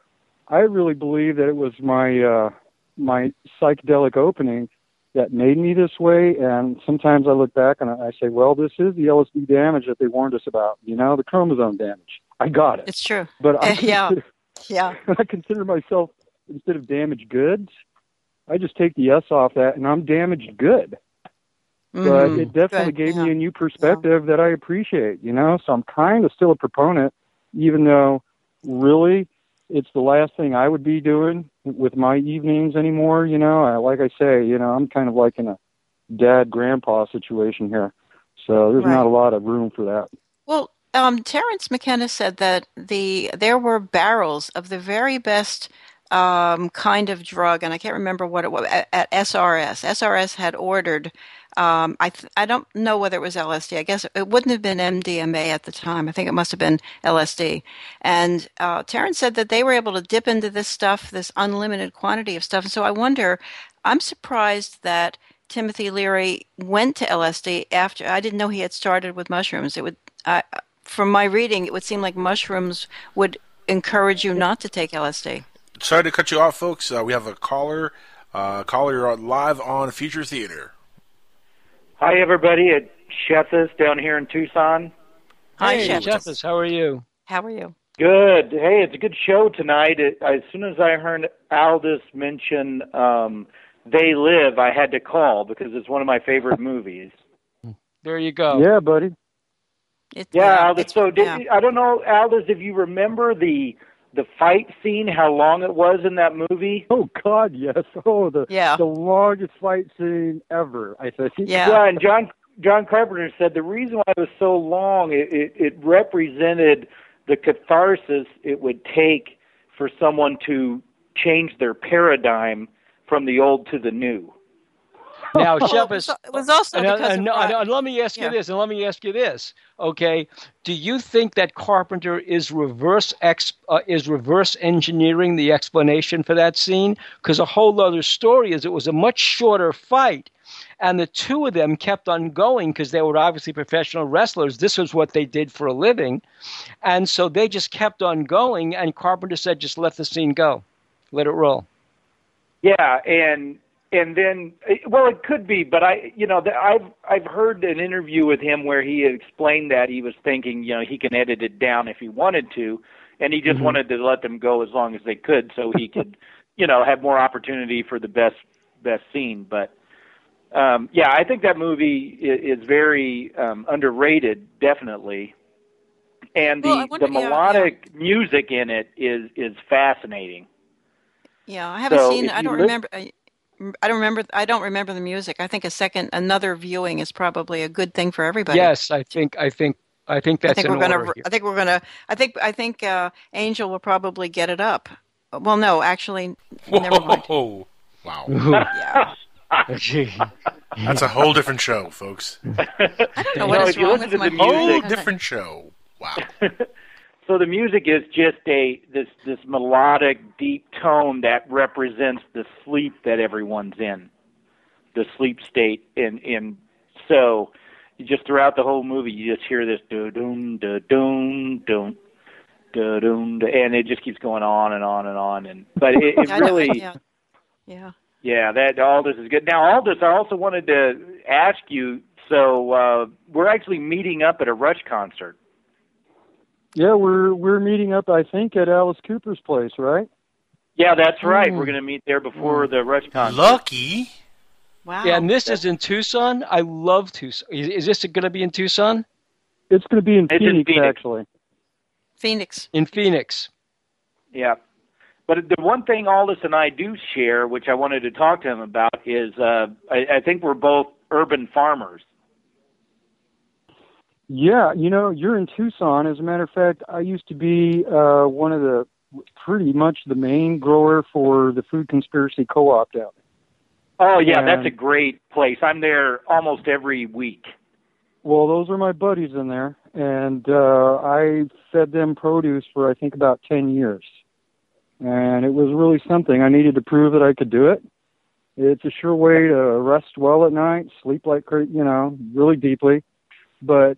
I really believe that it was my uh, my psychedelic opening that made me this way. And sometimes I look back and I say, well, this is the LSD damage that they warned us about. You know, the chromosome damage. I got it. It's true. But I Eh, (laughs) yeah. Yeah. (laughs) I consider myself instead of damaged goods. I just take the S off that, and I'm damaged good. But Mhm. it definitely Good, gave yeah. me a new perspective that I appreciate. You know, so I'm kind of still a proponent, even though really it's the last thing I would be doing with my evenings anymore. You know, I, like I say, you know, I'm kind of like in a dad grandpa situation here, so there's Right. not a lot of room for that. Well, um, Terence McKenna said that the there were barrels of the very best um, kind of drug, and I can't remember what it was at, at SRS. SRS had ordered. Um, I th- I don't know whether it was LSD. I guess it wouldn't have been MDMA at the time. I think it must have been LSD. And uh, Terence said that they were able to dip into this stuff, this unlimited quantity of stuff. And so I wonder. I'm surprised that Timothy Leary went to LSD after. I didn't know he had started with mushrooms. It would, I from my reading, it would seem like mushrooms would encourage you not to take LSD. Sorry to cut you off, folks. Uh, we have a caller. Uh, caller, you're live on Future Theater. Hi, everybody. at Shethis down here in Tucson. Hi, hey, Shethis. How are you? How are you? Good. Hey, it's a good show tonight. It, as soon as I heard Aldous mention um, They Live, I had to call because it's one of my favorite (laughs) movies. There you go. Yeah, buddy. It, Yeah, Aldous. So did, yeah. I don't know, Aldous, if you remember the the fight scene, how long it was in that movie. (laughs) Oh God, yes. Oh, the Yeah. the longest fight scene ever. I think. Yeah. Yeah, and John John Carpenter said the reason why it was so long, it, it, it represented the catharsis it would take for someone to change their paradigm from the old to the new. (laughs) Now, Well, it Shepard, was, it was also and, uh, because and- of and- and let me ask you this, and let me ask you this. Okay, do you think that Carpenter is reverse ex, uh, is reverse engineering the explanation for that scene? Because a whole other story is it was a much shorter fight, and the two of them kept on going because they were obviously professional wrestlers. This was what they did for a living, and so they just kept on going. And Carpenter said, "Just let the scene go, let it roll." Yeah, and and then well, it could be, but I, you know, the- I've I've heard an interview with him where he explained that he was thinking, you know, he can edit it down if he wanted to, and he just wanted to let them go as long as they could, so he could, (laughs) you know, have more opportunity for the best best scene. But um, yeah, I think that movie is, is very um, underrated, definitely. And the Well, I wonder- the yeah, yeah. melodic music in it is is fascinating. Yeah, I haven't So seen. I don't lis- remember. I, I don't remember. I don't remember the music. I think a second, another viewing is probably a good thing for everybody. Yes, I think I think I think that's I think in we're gonna. here. I think we're gonna. I think. I think uh, Angel will probably get it up. Well, no, actually, never mind. Whoa. Wow. Yeah. (laughs) That's a whole different show, folks. (laughs) I don't know You what know, is wrong with to my the Whole different show. Wow. (laughs) So the music is just a this this melodic, deep tone that represents the sleep that everyone's in, the sleep state, and and so you just throughout the whole movie you just hear this do doom da doom doom da doom and it just keeps going on and on and on and but it, it (laughs) know, really yeah. Yeah. yeah, that Aldous is good. Now, Aldous, I also wanted to ask you. So uh, we're actually meeting up at a Rush concert. Yeah, we're we're meeting up. I think at Alice Cooper's place, right? Yeah, that's right. Mm. We're going to meet there before the Rush concert. Lucky. Wow. Yeah, and this is in Tucson. I love Tucson. Is, is this going to be in Tucson? It's going to be in It's in Phoenix, Phoenix. actually. Phoenix. In Phoenix. Yeah. But the one thing Aldous and I do share, which I wanted to talk to him about, is uh, I, I think we're both urban farmers. Yeah, you know, you're in Tucson. As a matter of fact, I used to be uh, one of the pretty much the main grower for the Food Conspiracy Co-op down there. Oh yeah, And- that's a great place. I'm there almost every week. Well, those are my buddies in there, and uh, I fed them produce for I think about ten years, and it was really something. I needed to prove that I could do it. It's a sure way to rest well at night, sleep like you know, really deeply. But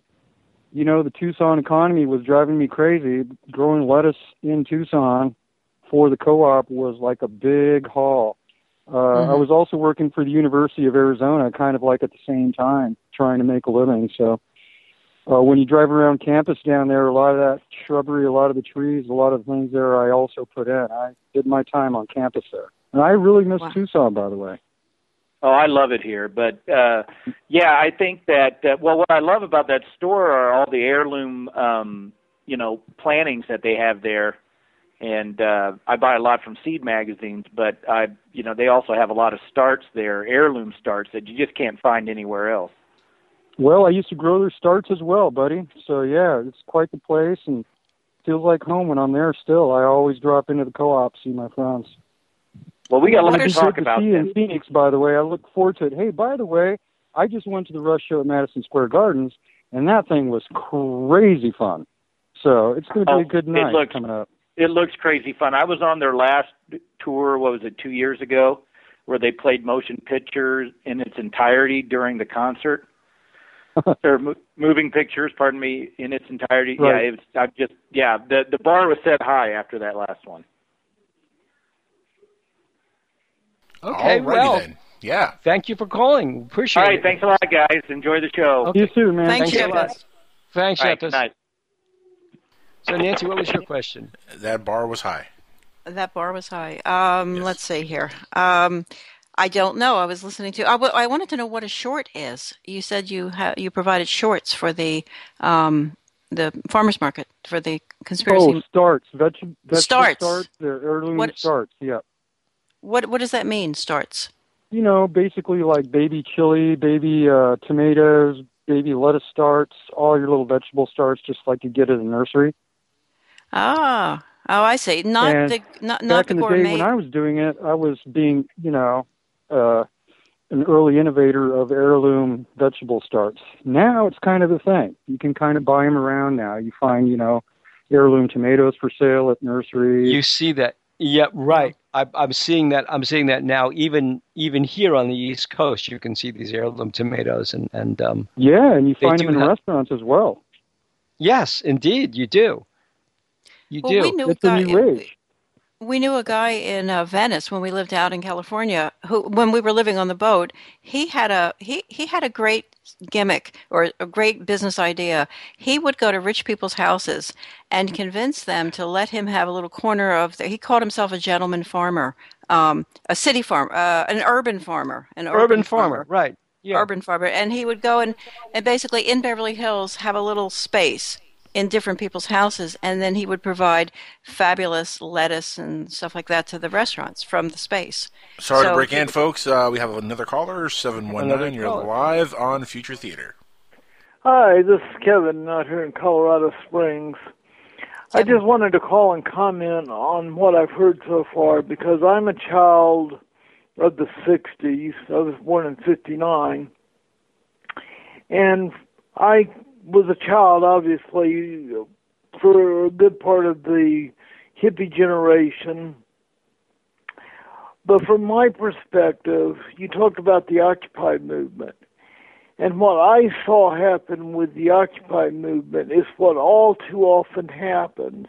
you know, the Tucson economy was driving me crazy. Growing lettuce in Tucson for the co-op was like a big haul. Uh, I was also working for the University of Arizona, kind of like at the same time, trying to make a living. So uh, when you drive around campus down there, a lot of that shrubbery, a lot of the trees, a lot of things there, I also put in. I did my time on campus there, and I really miss Wow. Tucson, by the way. Oh, I love it here. But uh yeah, I think that uh, well what I love about that store are all the heirloom um you know plantings that they have there. And uh I buy a lot from seed magazines, but I you know they also have a lot of starts there, heirloom starts that you just can't find anywhere else. Well, I used to grow their starts as well, buddy. So yeah, it's quite the place, and feels like home when I'm there. Still, I always drop into the co-op, see my friends. Well, we got a lot to talk about. to see in Phoenix, by the way. I look forward to it. Hey, by the way, I just went to the Rush show at Madison Square Gardens, and that thing was crazy fun. So it's going to be Oh, a good it night looks- coming up. It looks crazy fun. I was on their last tour. What was it? Two years ago, where they played motion pictures in its entirety during the concert, (laughs) or mo- moving pictures. Pardon me, in its entirety. Right. Yeah, it was. I just yeah. The the bar was set high after that last one. Okay, Alrighty well, then. Yeah. thank you for calling. Appreciate it. All right. it. Thanks a lot, guys. Enjoy the show. Okay. You too, man. Thank Thanks you. a. Thanks, All right, Shepard. night. So, Nancy, what was your question? That bar was high. That bar was high. Um, Let's see here. Um, I don't know. I was listening to. I, w- I wanted to know what a short is. You said you ha- you provided shorts for the um, the farmers market for the conspiracy. Oh, starts, veg- vegetable Starts. starts. They're heirloom What- starts. Yeah. What what does that mean? Starts. You know, basically like baby chili, baby uh, tomatoes, baby lettuce starts, all your little vegetable starts, just like you get at a nursery. Ah, oh, I see. Not And the not not Back the in the gourmet. day when I was doing it, I was being, you know, uh, an early innovator of heirloom vegetable starts. Now it's kind of the thing. You can kind of buy them around now. You find, you know, heirloom tomatoes for sale at nurseries. You see that? Yeah, right. I, I'm seeing that. I'm seeing that now. Even even here on the East Coast, you can see these heirloom tomatoes, and and um, yeah, and you find them in have- restaurants as well. yes, indeed, you do. You Well, do. we knew It's a guy. a new age. We knew a guy in uh, Venice when we lived out in California. Who, when we were living on the boat, he had a he he had a great gimmick or a great business idea. He would go to rich people's houses and convince them to let him have a little corner of. The, he called himself a gentleman farmer, um, a city farm, uh, an urban farmer, an urban, urban farmer, right? Yeah. urban farmer, and he would go and and basically in Beverly Hills have a little space in different people's houses, and then he would provide fabulous lettuce and stuff like that to the restaurants from the space. Sorry to break he- in, folks. Uh, we have another caller, 719. Another You're caller. live on Future Theater. Hi, this is Kevin out here in Colorado Springs. I just wanted to call and comment on what I've heard so far because I'm a child of the 60s. I was born in 59. And I was a child, obviously, for a good part of the hippie generation. But from my perspective, you talked about the Occupy movement. And what I saw happen with the Occupy movement is what all too often happens.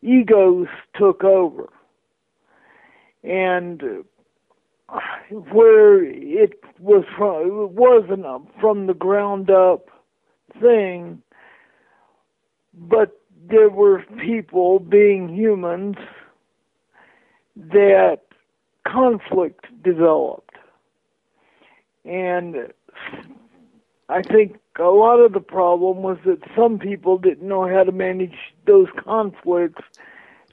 Egos took over. And where it was from, it wasn't from the ground up thing, but there were people being humans that conflict developed. And I think a lot of the problem was that some people didn't know how to manage those conflicts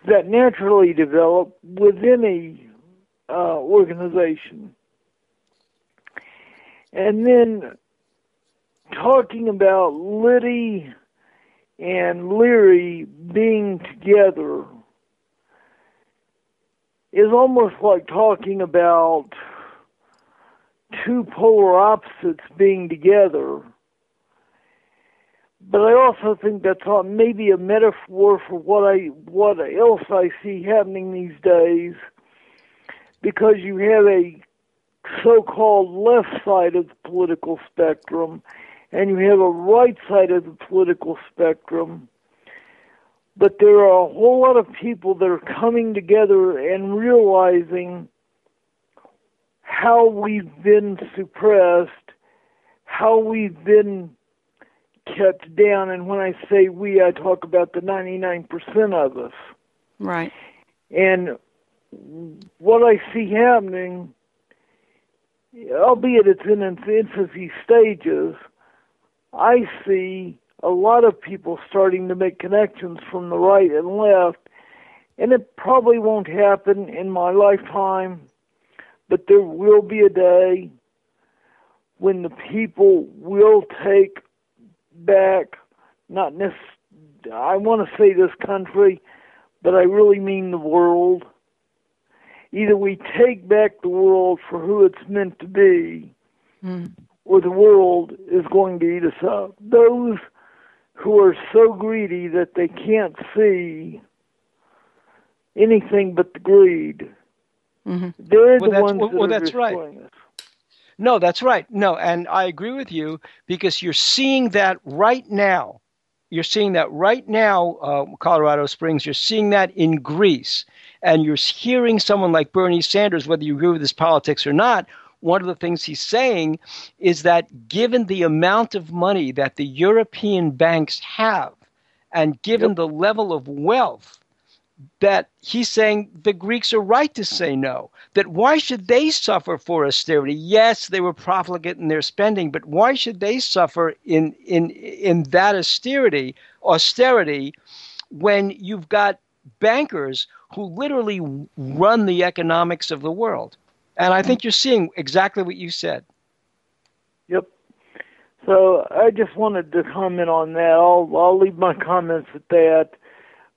that naturally develop within a uh, organization. And then talking about Liddy and Leary being together is almost like talking about two polar opposites being together. But I also think that's maybe a metaphor for what I what else I see happening these days, because you have a so-called left side of the political spectrum, and you have a right side of the political spectrum. But there are a whole lot of people that are coming together and realizing how we've been suppressed, how we've been kept down. And when I say we, I talk about the 99% of us. Right. And what I see happening, albeit it's in its infancy stages, I see a lot of people starting to make connections from the right and left. And it probably won't happen in my lifetime, but there will be a day when the people will take back, not necessarily, I want to say this country, but I really mean the world. Either we take back the world for who it's meant to be, Mm. Or the world is going to eat us up. Those who are so greedy that they can't see anything but the greed, hmm they're Well, the that's- ones well, that well, are that's right. destroying us. No, that's right. No, and I agree with you because you're seeing that right now. You're seeing that right now, uh, Colorado Springs. You're seeing that in Greece, and you're hearing someone like Bernie Sanders, whether you agree with his politics or not. One of the things he's saying is that given the amount of money that the European banks have, and given the level of wealth that he's saying the Greeks are right to say no. That why should they suffer for austerity? Yes, they were profligate in their spending, but why should they suffer in in in that austerity austerity when you've got bankers who literally run the economics of the world? And I think you're seeing exactly what you said. Yep. So I just wanted to comment on that. I'll I'll leave my comments at that.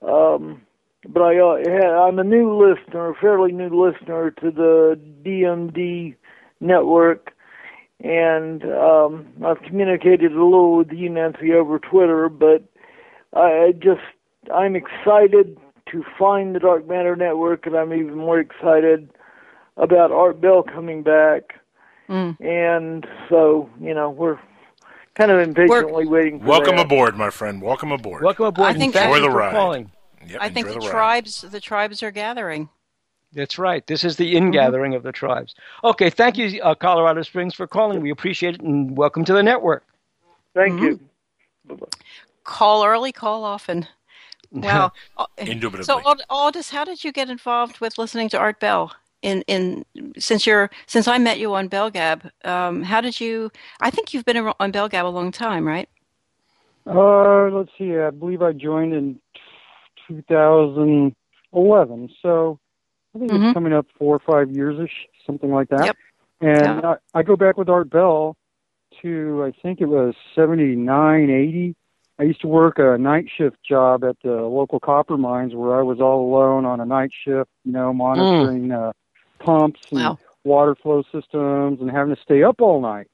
Um, but I uh, I'm a new listener, a fairly new listener to the DMD network, and um, I've communicated a little with you, Nancy, over Twitter. But I just I'm excited to find the Dark Matter Network, and I'm even more excited about Art Bell coming back. Mm. And so, you know, we're kind of impatiently waiting for Welcome that. aboard, my friend. Welcome aboard. Welcome aboard. I think thank Enjoy the ride. calling. Yep, I think enjoy the ride. tribes the tribes are gathering. That's right. This is the ingathering of the tribes. Okay, thank you, uh, Colorado Springs, for calling. We appreciate it, and welcome to the network. Thank you. Call early, call often. Wow. (laughs) Uh, Indubitably. So, Ald- Aldous, how did you get involved with listening to Art Bell? In in since you're since I met you on Bellgab, um, how did you? I think you've been on Bellgab a long time, right? Uh, let's see. I believe I joined in 2011. So I think Mhm. it's coming up four or five years ish, something like that. Yep. And Yeah. I, I go back with Art Bell to I think it was 79, 80. I used to work a night shift job at the local copper mines where I was all alone on a night shift, you know, monitoring uh, pumps and Wow. water flow systems and having to stay up all night.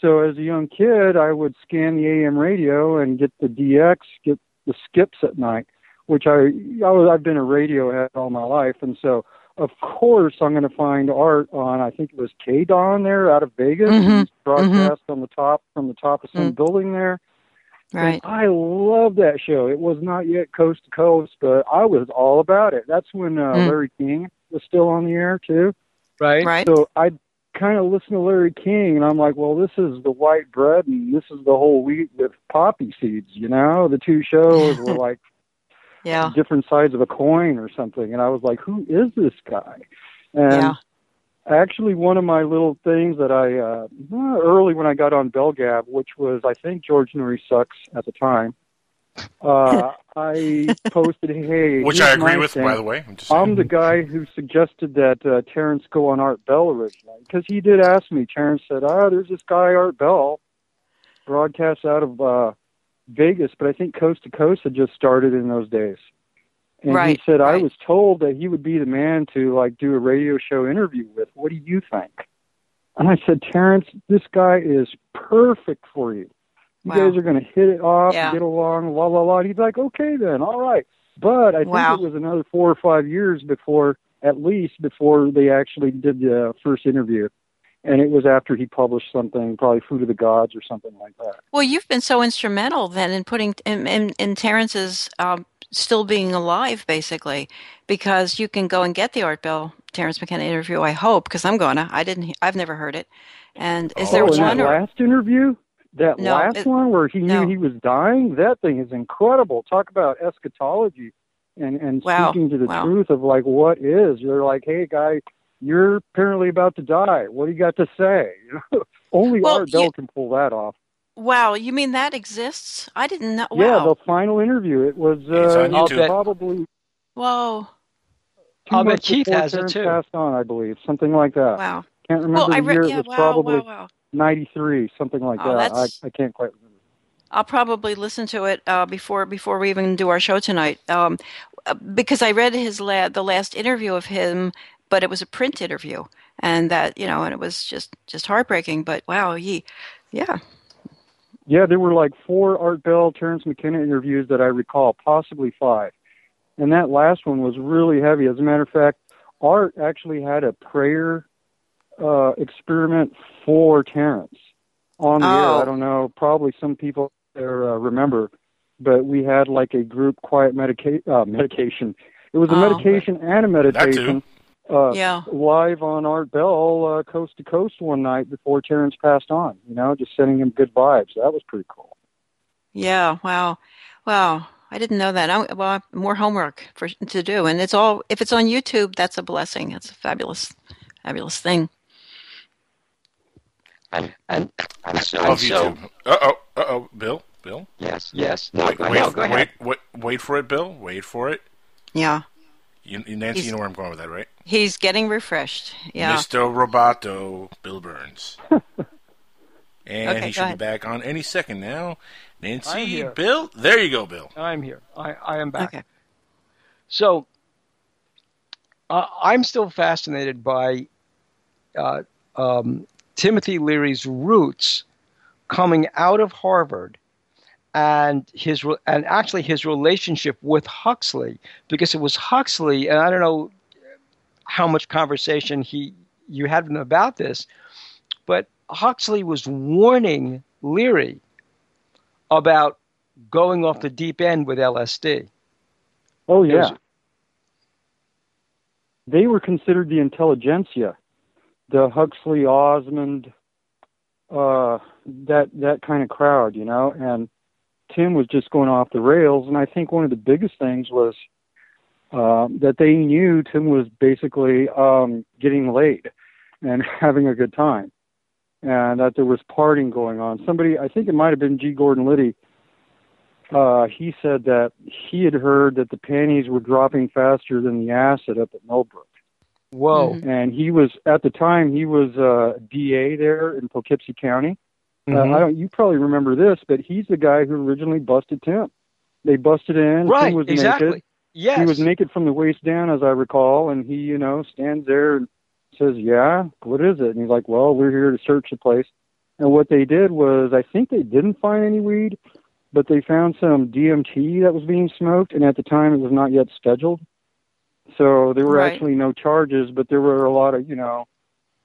So as a young kid, I would scan the AM radio and get the DX, get the skips at night, which I, I was, I've been a radio head all my life, and so of course I'm going to find art on. I think it was K Don there out of Vegas, Mhm. It's broadcast on the top from the top of some Mm. building there. Right. And I love that show. It was not yet coast to coast, but I was all about it. That's when uh, Mm. Larry King was still on the air too. Right. Right. So I kind of listened to Larry King, and I'm like, well, this is the white bread, and this is the whole wheat with poppy seeds. You know, the two shows were (laughs) like Yeah. different sides of a coin or something, and I was like, who is this guy? And Yeah. actually, one of my little things that I uh, early when I got on Bellgab, which was I think George Noory sucks at the time. Uh, I posted, "Hey, (laughs) Which I agree with, thing. by the way. I'm just I'm the guy who suggested that uh, Terence go on Art Bell originally because he did ask me. Terence said, "Ah, there's this guy Art Bell, broadcasts out of uh, Vegas, but I think Coast to Coast had just started in those days." And Right, he said, "I was told that he would be the man to like do a radio show interview with. What do you think?" And I said, "Terence, this guy is perfect for you. You Wow. guys are going to hit it off, Yeah. get along, la la la." And he's like, "Okay, then, all right." But I think Wow. it was another four or five years before, at least, before they actually did the first interview. And it was after he published something, probably Food of the Gods or something like that. Well, you've been so instrumental then in putting in in, in Terence's um, still being alive, basically, because you can go and get the Art Bell Terence McKenna interview. I hope because I'm gonna. I didn't. I've never heard it. And is there oh, and one that or last interview? That No, last it- one where he no. knew he was dying? That thing is incredible. Talk about eschatology and, and Wow, speaking to the wow. truth of like what is. You're like, hey, guy, you're apparently about to die. What do you got to say? (laughs) Only Well, Art Bell you- can pull that off. wow? You mean that exists? I didn't know. Yeah, the final interview. It was It's uh, on YouTube. bet- probably Whoa. I'll bet Keith before has it, too. passed on, I believe, something like that. Wow. Can't remember Well, I the read. year. Yeah. it was Wow. probably Wow. Wow. '93, something like Oh, that. I, I can't quite remember. I'll probably listen to it uh, before before we even do our show tonight, um, uh, because I read his la- the last interview of him, but it was a print interview, and that you know, and it was just just heartbreaking. But wow, he, yeah, Yeah, there were like four Art Bell, Terence McKenna interviews that I recall, possibly five. And that last one was really heavy. As a matter of fact, Art actually had a prayer uh, experiment for Terence on the Oh. air. I don't know, probably some people there uh, remember, but we had like a group quiet medica- uh, medication. It was a Oh. medication and a meditation. Uh, Yeah. live on Art Bell, uh, coast to coast one night before Terence passed on. You know, just sending him good vibes. That was pretty cool. yeah, wow, wow. I didn't know that. I, well, more homework for to do, and it's all if it's on YouTube, that's a blessing. It's a fabulous, fabulous thing. And and, and so, Love so YouTube. Uh oh. Uh oh. Bill. Bill. yes, yes. No, Wait, go, wait, no, go ahead. wait, wait, wait for it, Bill. Wait for it. Yeah, You, Nancy, He's- you know where I'm going with that, right? he's getting refreshed. Yeah. Mr. Roboto, Bill Burns. (laughs) and Okay, he go should be back on any second now. Nancy, Bill, there you go, Bill. I'm here. I, I am back. Okay. So uh, I'm still fascinated by uh, um, Timothy Leary's roots coming out of Harvard and his and actually his relationship with Huxley because it was Huxley and I don't know how much conversation he you had him about this but Huxley was warning Leary about going off the deep end with LSD. Oh yeah. was- They were considered the intelligentsia, the Huxley, Osmond, uh, that that kind of crowd, you know. And Tim was just going off the rails. And I think one of the biggest things was uh, that they knew Tim was basically um, getting laid and (laughs) having a good time, and that there was partying going on. Somebody, I think it might have been G. Gordon Liddy, uh, he said that he had heard that the panties were dropping faster than the acid up at Millbrook. Whoa. Mhm. And he was at the time he was uh, DA there in Poughkeepsie County. Mhm. Uh, I don't. You probably remember this, but he's the guy who originally busted Tim. They busted in. Right, Tim was exactly. naked. Yes. He was naked from the waist down, as I recall, and he, you know, stands there and says, "Yeah, what is it?" And he's like, "Well, we're here to search the place." And what they did was, I think they didn't find any weed, but they found some DMT that was being smoked, and at the time it was not yet scheduled. So there were Right. actually no charges, but there were a lot of, you know,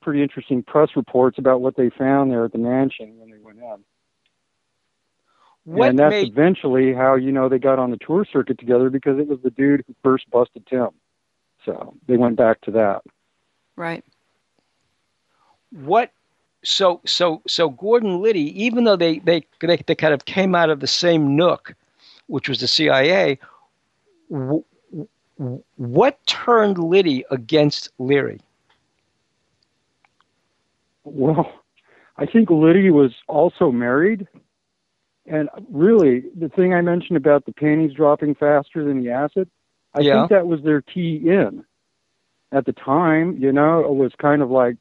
pretty interesting press reports about what they found there at the mansion when they went in. what and that's made eventually how you know they got on the tour circuit together because it was the dude who first busted Tim. So they went back to that. Right. what so so so Gordon Liddy, even though they, they they they kind of came out of the same nook, which was the CIA, w- what turned Liddy against Leary? Well, I think Liddy was also married. And really, the thing I mentioned about the panties dropping faster than the acid, I Yeah. think that was their key in. At the time, you know, it was kind of like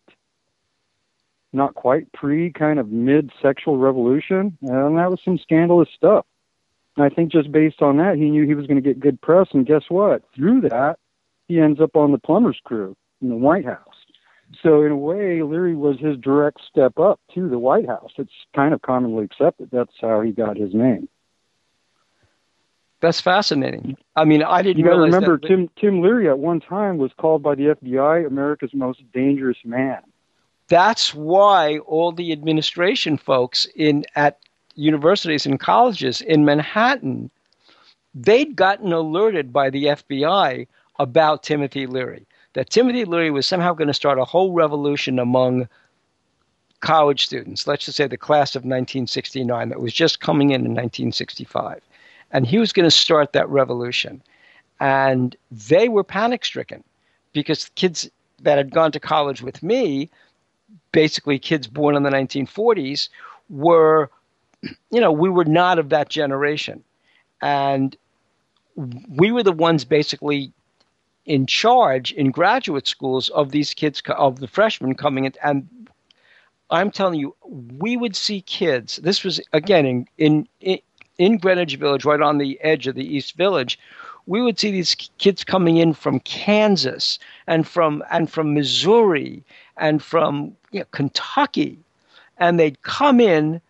not quite pre, kind of mid sexual revolution. And that was some scandalous stuff. And I think just based on that, he knew he was going to get good press. And guess what? Through that, he ends up on the plumber's crew in the White House. So in a way, Leary was his direct step up to the White House. It's kind of commonly accepted. That's how he got his name. That's fascinating. I mean, I didn't You got to remember, that. Tim Tim Leary at one time was called by the FBI America's most dangerous man. That's why all the administration folks in at universities and colleges in Manhattan, they'd gotten alerted by the FBI about Timothy Leary. That Timothy Leary was somehow going to start a whole revolution among college students. Let's just say the class of 1969 that was just coming in in 1965. And he was going to start that revolution. And they were panic stricken because kids that had gone to college with me, basically kids born in the 1940s, were, you know, we were not of that generation. And we were the ones basically in charge in graduate schools of these kids, of the freshmen coming in. And I'm telling you, we would see kids. This was again in in in, Greenwich Village, right on the edge of the East Village. We would see these kids coming in from Kansas and from and from Missouri and from you know, Kentucky, and they'd come in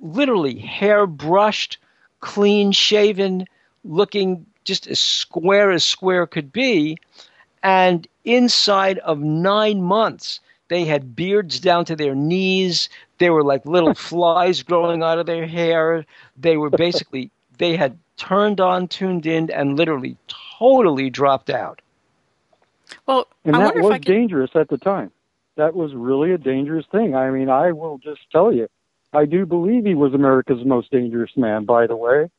literally hair brushed, clean shaven, looking just as square as square could be. And inside of nine months, they had beards down to their knees. They were like little (laughs) flies growing out of their hair. They were basically, (laughs) they had turned on, tuned in, and literally totally dropped out. Well, And I that wonder was if I could. dangerous at the time. That was really a dangerous thing. I mean, I will just tell you, I do believe he was America's most dangerous man, by the way.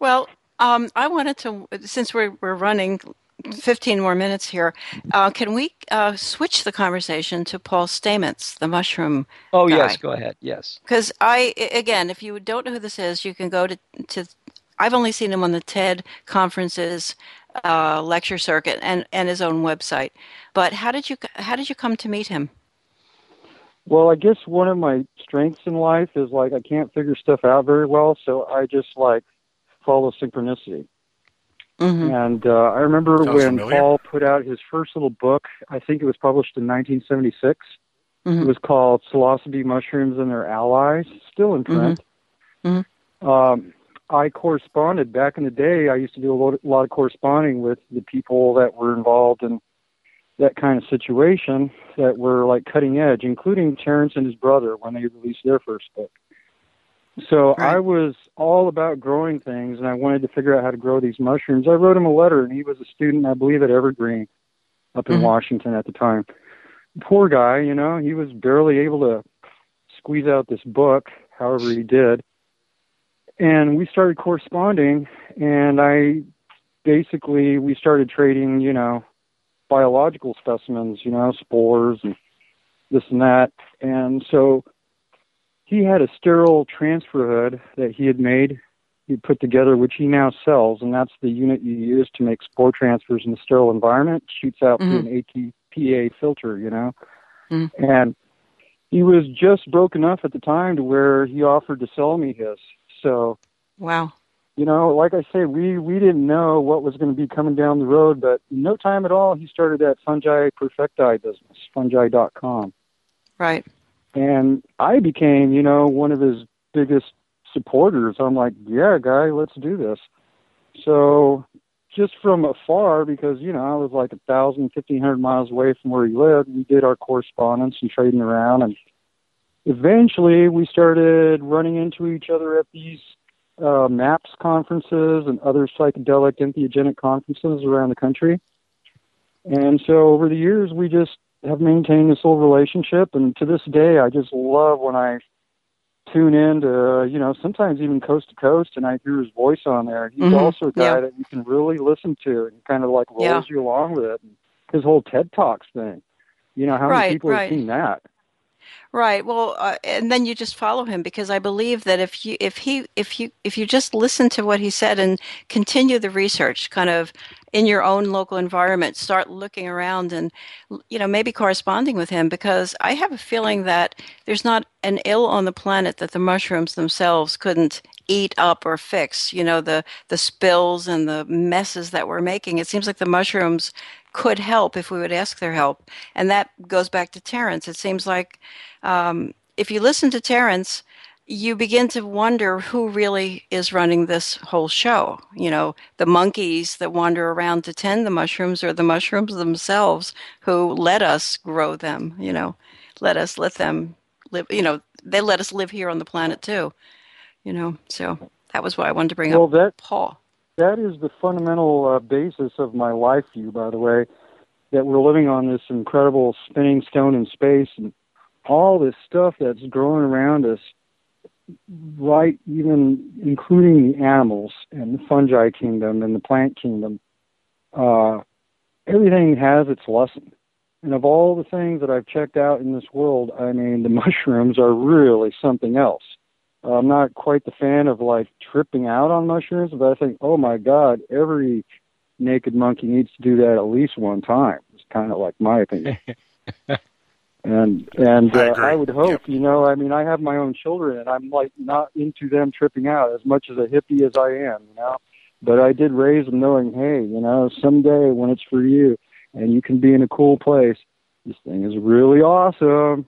Well, um, I wanted to, since we're, we're running 15 more minutes here, uh, can we uh, switch the conversation to Paul Stamets, the mushroom Oh guy? yes, go ahead. Yes. Because I, i- again, if you don't know who this is, you can go to, to I've only seen him on the TED conferences, uh, lecture circuit, and, and his own website. But how did you how did you come to meet him? Well, I guess one of my strengths in life is like I can't figure stuff out very well, so I just like follow synchronicity. Mm-hmm. And uh, I remember Sounds when familiar. Paul put out his first little book. I think it was published in 1976. Mhm. It was called Psilocybe Mushrooms and Their Allies, still in print. Mhm. Um, I corresponded back in the day. I used to do a lot, a lot of corresponding with the people that were involved in that kind of situation that were like cutting edge, including Terence and his brother when they released their first book. So I was all about growing things, and I wanted to figure out how to grow these mushrooms. I wrote him a letter, and he was a student, I believe, at Evergreen up in Mhm. Washington at the time. Poor guy, you know, he was barely able to squeeze out this book, however he did. And we started corresponding, and I basically we started trading, you know, biological specimens, you know, spores and this and that. And so he had a sterile transfer hood that he had made, he put together, which he now sells, and that's the unit you use to make spore transfers in a sterile environment. Shoots out through an ATPA filter, you know. Mhm. And he was just broke enough at the time to where he offered to sell me his. So Wow. You know, like I say, we we didn't know what was going to be coming down the road, but no time at all, he started that fungi perfecti business, fungi.com, Right. and I became, you know, one of his biggest supporters. I'm like, yeah, guy, let's do this. So just from afar, because you know I was like a thousand, fifteen hundred miles away from where he lived, we did our correspondence and trading around, and eventually we started running into each other at these uh, MAPS conferences and other psychedelic entheogenic conferences around the country. And so over the years, we just have maintained this whole relationship. And to this day, I just love when I tune in to, you know, sometimes even coast to coast and I hear his voice on there. He's Mhm. also a guy Yeah. that you can really listen to and kind of like rolls Yeah. you along with it. And his whole TED Talks thing. You know, how Right, many people right. have seen that? Right. Well, uh, and then you just follow him because I believe that if you if he if you if you just listen to what he said and continue the research, kind of in your own local environment, start looking around and you know maybe corresponding with him because I have a feeling that there's not an ill on the planet that the mushrooms themselves couldn't eat up or fix. You know the the spills and the messes that we're making. It seems like the mushrooms could help if we would ask their help. And that goes back to Terence. It seems like um, if you listen to Terence, you begin to wonder who really is running this whole show. You know, the monkeys that wander around to tend the mushrooms or the mushrooms themselves who let us grow them, you know, let us let them live, you know, they let us live here on the planet too, you know. So that was why I wanted to bring Well, up that Paul. That is the fundamental uh, basis of my life view, by the way, that we're living on this incredible spinning stone in space and all this stuff that's growing around us, right, even including the animals and the fungi kingdom and the plant kingdom. Uh, everything has its lesson. And of all the things that I've checked out in this world, I mean, the (laughs) mushrooms are really something else. I'm not quite the fan of like tripping out on mushrooms, but I think, oh my God, every naked monkey needs to do that at least one time. It's kind of like my opinion. (laughs) and and I uh, agree. I would hope, you know, I mean, I have my own children, and I'm like not into them tripping out as much as a hippie as I am, you know. But I did raise them knowing, hey, you know, someday when it's for you and you can be in a cool place, this thing is really awesome.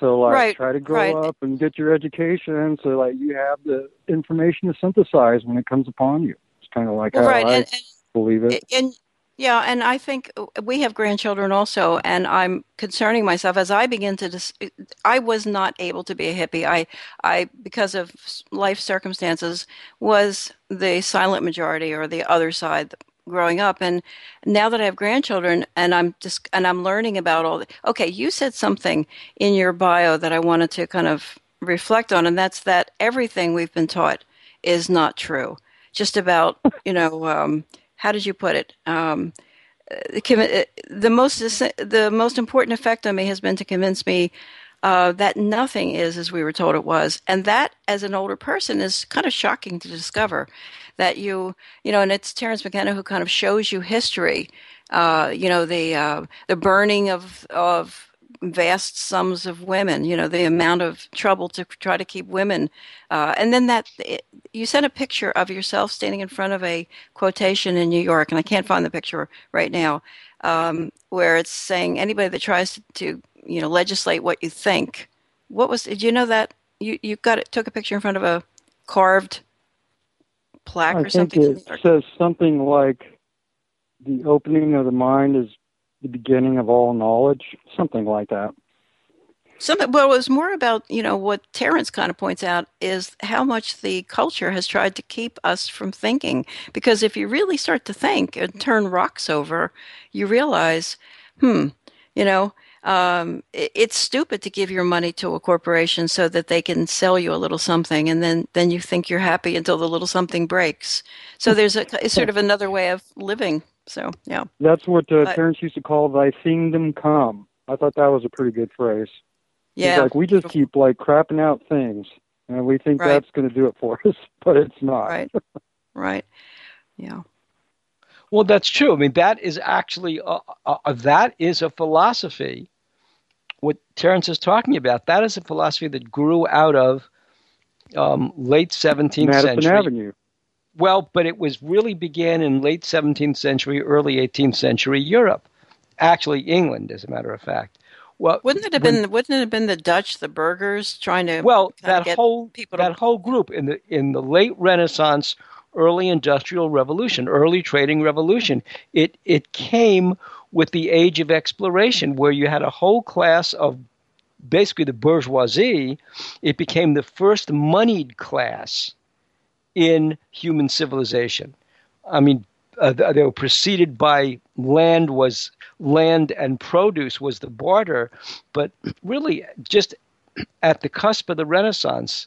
So like Right, try to grow right. up and get your education so like you have the information to synthesize when it comes upon you. It's kind of like Well, right, I and- and- believe it. and yeah and i think we have grandchildren also and i'm concerning myself as i begin to dis- i was not able to be a hippie i i because of life circumstances was the silent majority or the other side growing up and now that i have grandchildren and i'm just and i'm learning about all the, okay you said something in your bio that i wanted to kind of reflect on and that's that everything we've been taught is not true just about (laughs) you know um, how did you put it? Um, the, the most the most important effect on me has been to convince me uh, that nothing is as we were told it was, and that as an older person is kind of shocking to discover that you you know, and it's Terence McKenna who kind of shows you history, uh, you know, the uh, the burning of of vast sums of women, you know, the amount of trouble to try to keep women. Uh, and then that, it, you sent a picture of yourself standing in front of a quotation in New York, and I can't find the picture right now, um, where it's saying anybody that tries to, to, you know, legislate what you think. What was, did you know that? You, you got it, took a picture in front of a carved plaque I or something? it says something like the opening of the mind is the beginning of all knowledge, something like that. Something. Well, it was more about you know what Terence kind of points out is how much the culture has tried to keep us from thinking. Because if you really start to think and turn rocks over, you realize, hmm, you know, um, it, it's stupid to give your money to a corporation so that they can sell you a little something, and then then you think you're happy until the little something breaks. So there's a it's sort of another way of living. So yeah, That's what uh, But- used to call "Thy kingdom come." I thought that was a pretty good phrase. He's yeah. like we just keep like crapping out things, and we think Right. that's going to do it for (laughs) us, but it's not. Right. (laughs) Right. Yeah. Well, that's true. I mean, that is actually a, a, a- that is a philosophy. What Terence is talking about, that is a philosophy that grew out of um, late 17th Madison century. Avenue. Well, but it was really began in late 17th century, early 18th century Europe. Actually, England, as a matter of fact. Well, Wouldn't it have when- been? Wouldn't it have been the Dutch, the burgers, trying to well that get whole people to that whole group in the in the late renaissance early industrial revolution early trading revolution. It it came with the age of exploration where you had a whole class of basically the bourgeoisie. It became the first moneyed class in human civilization. I mean uh, they were preceded by land was land and produce was the barter. But really just at the cusp of the Renaissance,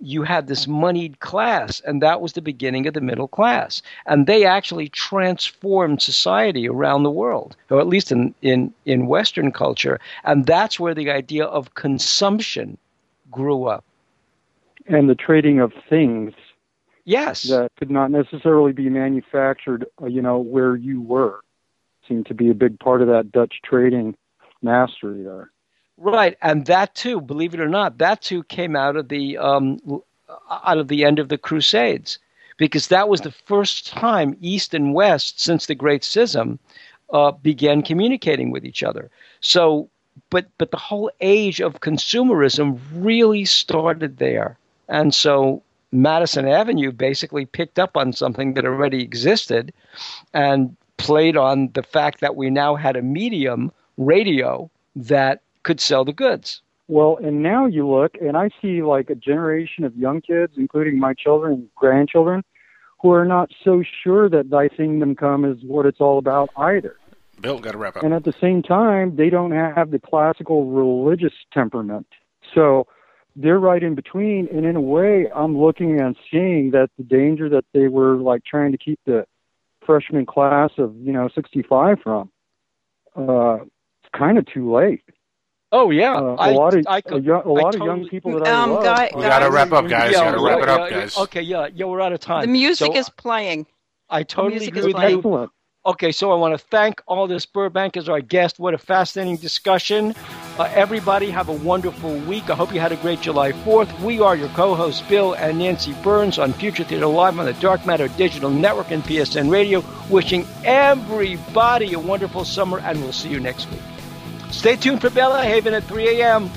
you had this moneyed class, and that was the beginning of the middle class. And they actually transformed society around the world, or at least in, in, in Western culture. And that's where the idea of consumption grew up. and the trading of things Yes. that could not necessarily be manufactured, uh, you know, where you were, seemed to be a big part of that Dutch trading mastery there. Right, and that too, believe it or not, that too came out of the um, out of the end of the Crusades, because that was the first time East and West since the Great Schism uh, began communicating with each other. So, but but the whole age of consumerism really started there, and so Madison Avenue basically picked up on something that already existed, and played on the fact that we now had a medium, radio, that could sell the goods. Well, and now you look, and I see like a generation of young kids, including my children and grandchildren, who are not so sure that Thy Kingdom Come is what it's all about either. Bill, got to wrap up. And at the same time, they don't have the classical religious temperament. So they're right in between. And in a way, I'm looking and seeing that the danger that they were like trying to keep the freshman class of, you know, 65 from, uh, it's kind of too late. Oh yeah, Uh, a I- lot of I a, could- young, a I lot of young people that I Um, love. guy- We gotta wrap up, guys. Yeah, gotta wrap yeah, it up, yeah, guys. Okay, yeah, yeah, we're out of time. The music So is playing. I totally agree with playing. you. Excellent. Okay, so I want to thank Aldous Burbank as our guest. What a fascinating discussion. Uh, everybody have a wonderful week. I hope you had a great July 4th. We are your co-hosts, Bill and Nancy Burns on Future Theater Live on the Dark Matter Digital Network and PSN Radio. Wishing everybody a wonderful summer, and we'll see you next week. Stay tuned for Bella Haven at 3 a.m.